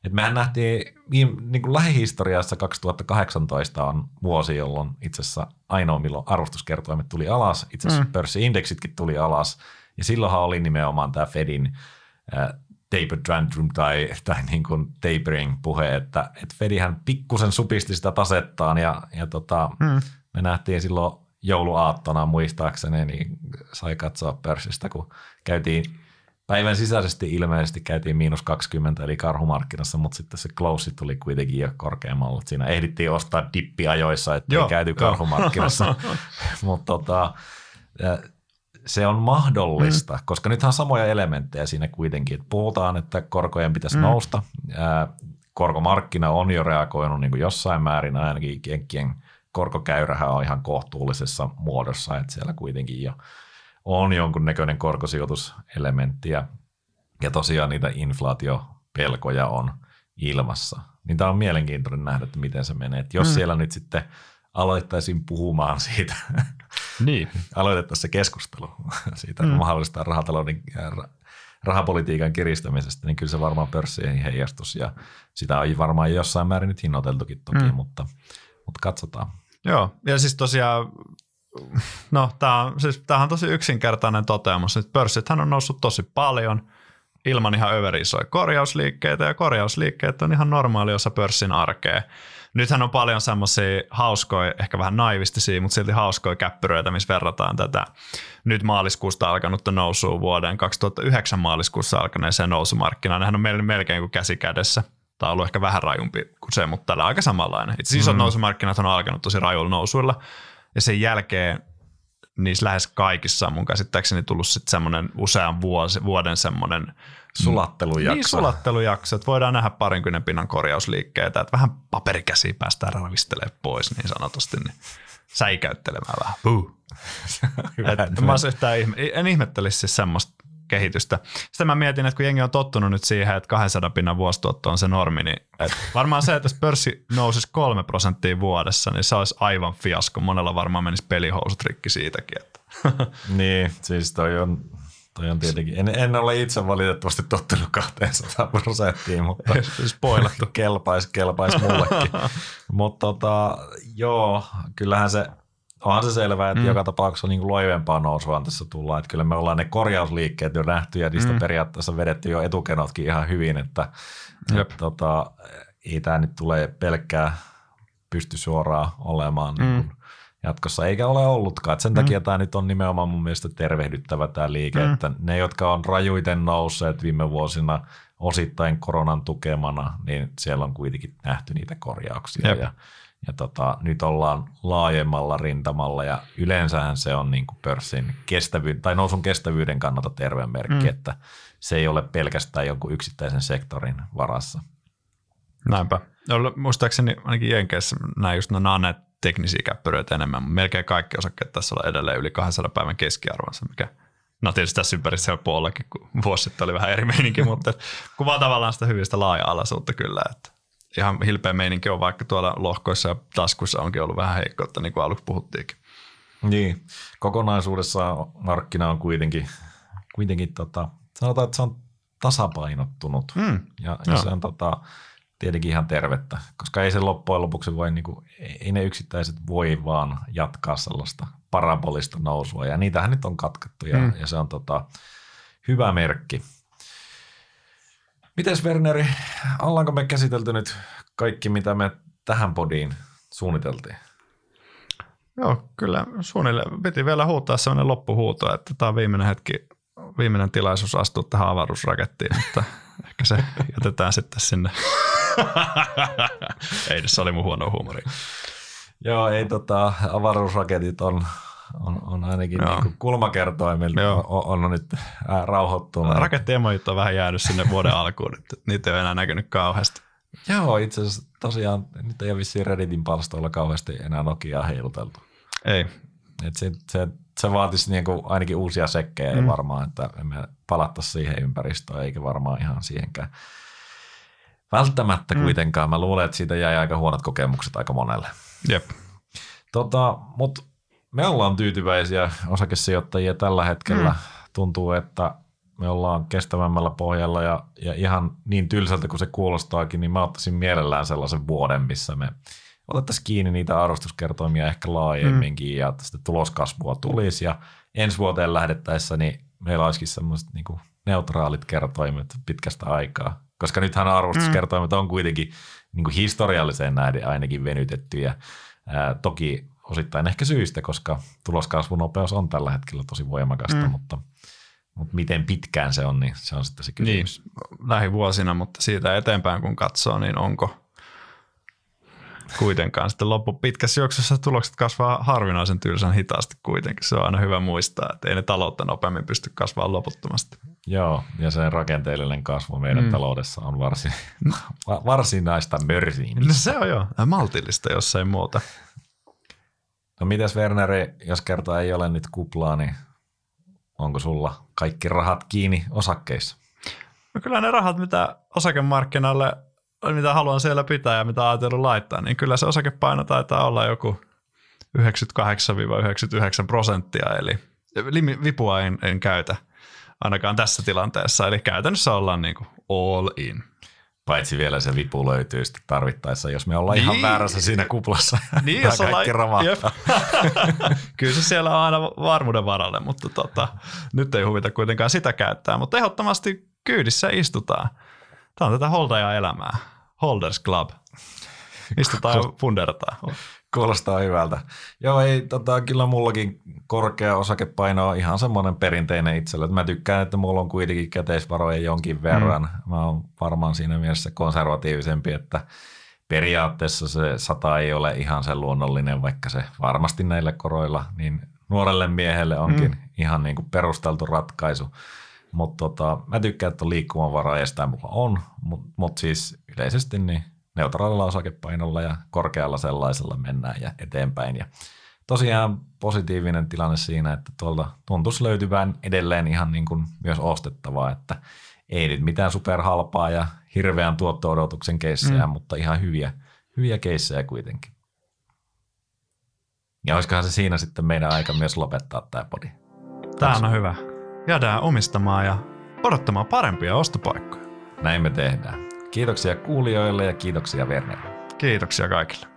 Et mehän nähtiin niin kuin lähihistoriassa 2018 on vuosi, jolloin itse asiassa ainoa milloin arvostuskertoimet tuli alas, itse asiassa mm. pörssiindeksitkin tuli alas. Ja silloinhan oli nimenomaan tämä Fedin taper tantrum tai, tai niin kuin tapering puhe, että, että Fedihän pikkusen supisti sitä tasettaan ja, ja tota, mm. me nähtiin silloin jouluaattona muistaakseni, niin sai katsoa pörssistä, kun käytiin päivän sisäisesti ilmeisesti käytiin miinus 20 eli karhumarkkinassa, mutta sitten se close tuli kuitenkin jo korkeammalle. Siinä ehdittiin ostaa dippiajoissa, että ei käyty karhumarkkinassa. mutta tota, se on mahdollista, mm. koska nythän on samoja elementtejä siinä kuitenkin. Että puhutaan, että korkojen pitäisi mm. nousta. Ää, korkomarkkina on jo reagoinut niin kuin jossain määrin, ainakin kenkkien korkokäyrähän on ihan kohtuullisessa muodossa, että siellä kuitenkin jo on jonkun näköinen korkosijoituselementti ja, ja tosiaan niitä inflaatiopelkoja on ilmassa. Niin tämä on mielenkiintoinen nähdä, että miten se menee. Että jos mm. siellä nyt sitten aloittaisin puhumaan siitä. Niin. Aloitettaisiin se keskustelu siitä Mm. mahdollista rahatalouden ra- rahapolitiikan kiristämisestä, niin kyllä se varmaan pörsseihin heijastus ja sitä on varmaan jossain määrin nyt hinnoiteltukin toki, Mm. mutta, mutta katsotaan. Joo, ja siis tosiaan, no tämä on, siis, on tosi yksinkertainen toteamus, että pörssithän on noussut tosi paljon ilman ihan överisoja korjausliikkeitä, ja korjausliikkeet on ihan normaali osa pörssin arkea. Nythän on paljon semmoisia hauskoja, ehkä vähän naivistisia, mutta silti hauskoja käppyröitä, missä verrataan tätä nyt maaliskuusta alkanutta nousua vuoden 2009 maaliskuussa alkaneeseen nousumarkkinaan. Nehän on meillä melkein kuin käsi kädessä. Tämä on ollut ehkä vähän rajumpi kuin se, mutta tällä aika samanlainen. Itse isot mm. nousumarkkinat on alkanut tosi rajuilla nousuilla, ja sen jälkeen niissä lähes kaikissa on mun käsittääkseni tullut sitten semmoinen usean vuosi, vuoden semmoinen Sulattelujakso. niin sulattelujakso, että voidaan nähdä parinkymmenen pinnan korjausliikkeitä, että vähän paperikäsiä päästään ravistelemaan pois niin sanotusti, niin säikäyttelemään vähän. Puh. Hyvä, Et että mä yhtään ihme, en ihmettelisi siis semmoista kehitystä. Sitten mä mietin, että kun jengi on tottunut nyt siihen, että 200 pinnan vuosituotto on se normi, niin et varmaan se, että jos pörssi nousisi kolme prosenttia vuodessa, niin se olisi aivan fiasko. Monella varmaan menisi pelihousut rikki siitäkin. Että. Niin, siis toi on, toi on tietenkin, en, en ole itse valitettavasti tottunut 200 prosenttiin, mutta Spoilattu. kelpais, kelpais mullekin. mutta tota, joo, kyllähän se, onhan se selvää, että mm. joka tapauksessa niin loivempaa nousua tässä tullaan. Että kyllä me ollaan ne korjausliikkeet jo nähty ja niistä mm. periaatteessa vedetty jo etukenotkin ihan hyvin, että Jep. et, tota, ei tämä nyt tule pelkkää pysty suoraan olemaan niin kuin jatkossa, eikä ole ollutkaan. Et sen mm. takia tämä nyt on nimenomaan mun mielestä tervehdyttävä tämä liike, mm. että ne, jotka on rajuiten nousseet viime vuosina osittain koronan tukemana, niin siellä on kuitenkin nähty niitä korjauksia. Jep. Ja, ja tota, nyt ollaan laajemmalla rintamalla ja yleensähän se on niin kuin pörssin kestävyyden tai nousun kestävyyden kannalta terve merkki, mm. että se ei ole pelkästään jonkun yksittäisen sektorin varassa. Näinpä. Muistaakseni ainakin Jenkeissä näin just nämä näet teknisiä käppyröitä enemmän. Melkein kaikki osakkeet tässä olla edelleen yli 200 päivän keskiarvonsa, mikä No tietysti tässä ympäristössä helppo ollakin, kun vuosi sitten oli vähän eri meininki, mutta kuvaa tavallaan sitä hyvistä laaja-alaisuutta kyllä, että ihan hilpeä meininki on, vaikka tuolla lohkoissa ja taskuissa onkin ollut vähän heikkoutta, niin kuin aluksi puhuttiinkin. Niin, kokonaisuudessaan markkina on kuitenkin, kuitenkin tota, sanotaan, että se on tasapainottunut Mm. ja, ja se on tota, tietenkin ihan tervettä, koska ei se loppujen lopuksi voi, niinku, ei ne yksittäiset voi vaan jatkaa sellaista parabolista nousua ja niitähän nyt on katkettu ja, mm. ja se on tota, hyvä merkki. Mites Werneri, ollaanko me käsitelty nyt kaikki, mitä me tähän podiin suunniteltiin? Joo, kyllä suunnilleen piti vielä huutaa sellainen loppuhuuto, että tämä on viimeinen hetki, viimeinen tilaisuus astua tähän avaruusrakettiin, mutta ehkä se jätetään sitten sinne. Ei, se oli mun huono huumori. Joo, ei tota, avaruusraketit on, on, on ainakin Joo. niin kulmakertoimilta Joo. on, on, nyt ää, rauhoittunut. Rakettiemojit on vähän jäänyt sinne vuoden alkuun, että niitä ei ole enää näkynyt kauheasti. Joo, itse asiassa tosiaan nyt ei ole vissiin Redditin palstoilla kauheasti enää Nokiaa heiluteltu. Ei, Et se, se, se vaatisi niinku ainakin uusia sekkejä mm. varmaan, että me palattaisiin siihen ympäristöön, eikä varmaan ihan siihenkään. Välttämättä mm. kuitenkaan. Mä luulen, että siitä jäi aika huonot kokemukset aika monelle. jep. Tota, Mutta me ollaan tyytyväisiä osakesijoittajia tällä hetkellä. Mm. Tuntuu, että me ollaan kestävämmällä pohjalla ja, ja ihan niin tylsältä kuin se kuulostaakin, niin mä ottaisin mielellään sellaisen vuoden, missä me otettaisiin kiinni niitä arvostuskertoimia ehkä laajemminkin mm. ja sitten tuloskasvua tulisi ja ensi vuoteen lähdettäessä niin meillä olisikin semmoiset niin kuin neutraalit kertoimet pitkästä aikaa, koska nythän arvostuskertoimet on kuitenkin niin kuin historialliseen nähden ainakin venytettyjä. Ää, toki osittain ehkä syystä, koska tuloskasvunopeus on tällä hetkellä tosi voimakasta, mm. mutta, mutta miten pitkään se on, niin se on sitten se kysymys. Niin, lähivuosina, mutta siitä eteenpäin kun katsoo, niin onko kuitenkaan sitten loppu pitkässä juoksussa tulokset kasvaa harvinaisen tylsän hitaasti kuitenkin. Se on aina hyvä muistaa, että ei ne taloutta nopeammin pysty kasvamaan loputtomasti. Joo, ja sen rakenteellinen kasvu meidän mm. taloudessa on varsin, va- varsinaista mörsiin. No se on jo maltillista, jos ei muuta. No mitäs Werneri, jos kerta ei ole nyt kuplaa, niin onko sulla kaikki rahat kiinni osakkeissa? No kyllä ne rahat, mitä osakemarkkinalle, mitä haluan siellä pitää ja mitä ajatellut laittaa, niin kyllä se osakepaino taitaa olla joku 98-99 prosenttia, eli vipua en, en käytä ainakaan tässä tilanteessa, eli käytännössä ollaan niin kuin all in. Paitsi vielä se vipu löytyy sitten tarvittaessa, jos me ollaan niin. ihan väärässä siinä kuplassa. Niin, jos ollaan, Kyllä se siellä on aina varmuuden varalle, mutta tota, nyt ei huvita kuitenkaan sitä käyttää. Mutta ehdottomasti kyydissä istutaan. Tämä on tätä holdaja-elämää. Holders Club. Istutaan ja. Kuulostaa hyvältä. Joo, ei, tota, kyllä mullakin korkea osakepaino on ihan semmoinen perinteinen itselle. Mä tykkään, että mulla on kuitenkin käteisvaroja jonkin verran. Mm. Mä oon varmaan siinä mielessä konservatiivisempi, että periaatteessa se sata ei ole ihan se luonnollinen, vaikka se varmasti näillä koroilla, niin nuorelle miehelle onkin mm. ihan niin kuin perusteltu ratkaisu. Mutta tota, mä tykkään, että on liikkumavaraa ja sitä mulla on, mutta mut siis yleisesti niin neutraalilla osakepainolla ja korkealla sellaisella mennään ja eteenpäin. Ja tosiaan positiivinen tilanne siinä, että tuolta tuntuisi löytyvän edelleen ihan niin kuin myös ostettavaa, että ei nyt mitään superhalpaa ja hirveän tuotto-odotuksen keissejä, mm. mutta ihan hyviä, hyviä keissejä kuitenkin. Ja olisikohan se siinä sitten meidän aika myös lopettaa tämä podi. Tämä on hyvä. Jäädään omistamaan ja odottamaan parempia ostopaikkoja. Näin me tehdään. Kiitoksia kuulijoille ja kiitoksia Werner. Kiitoksia kaikille.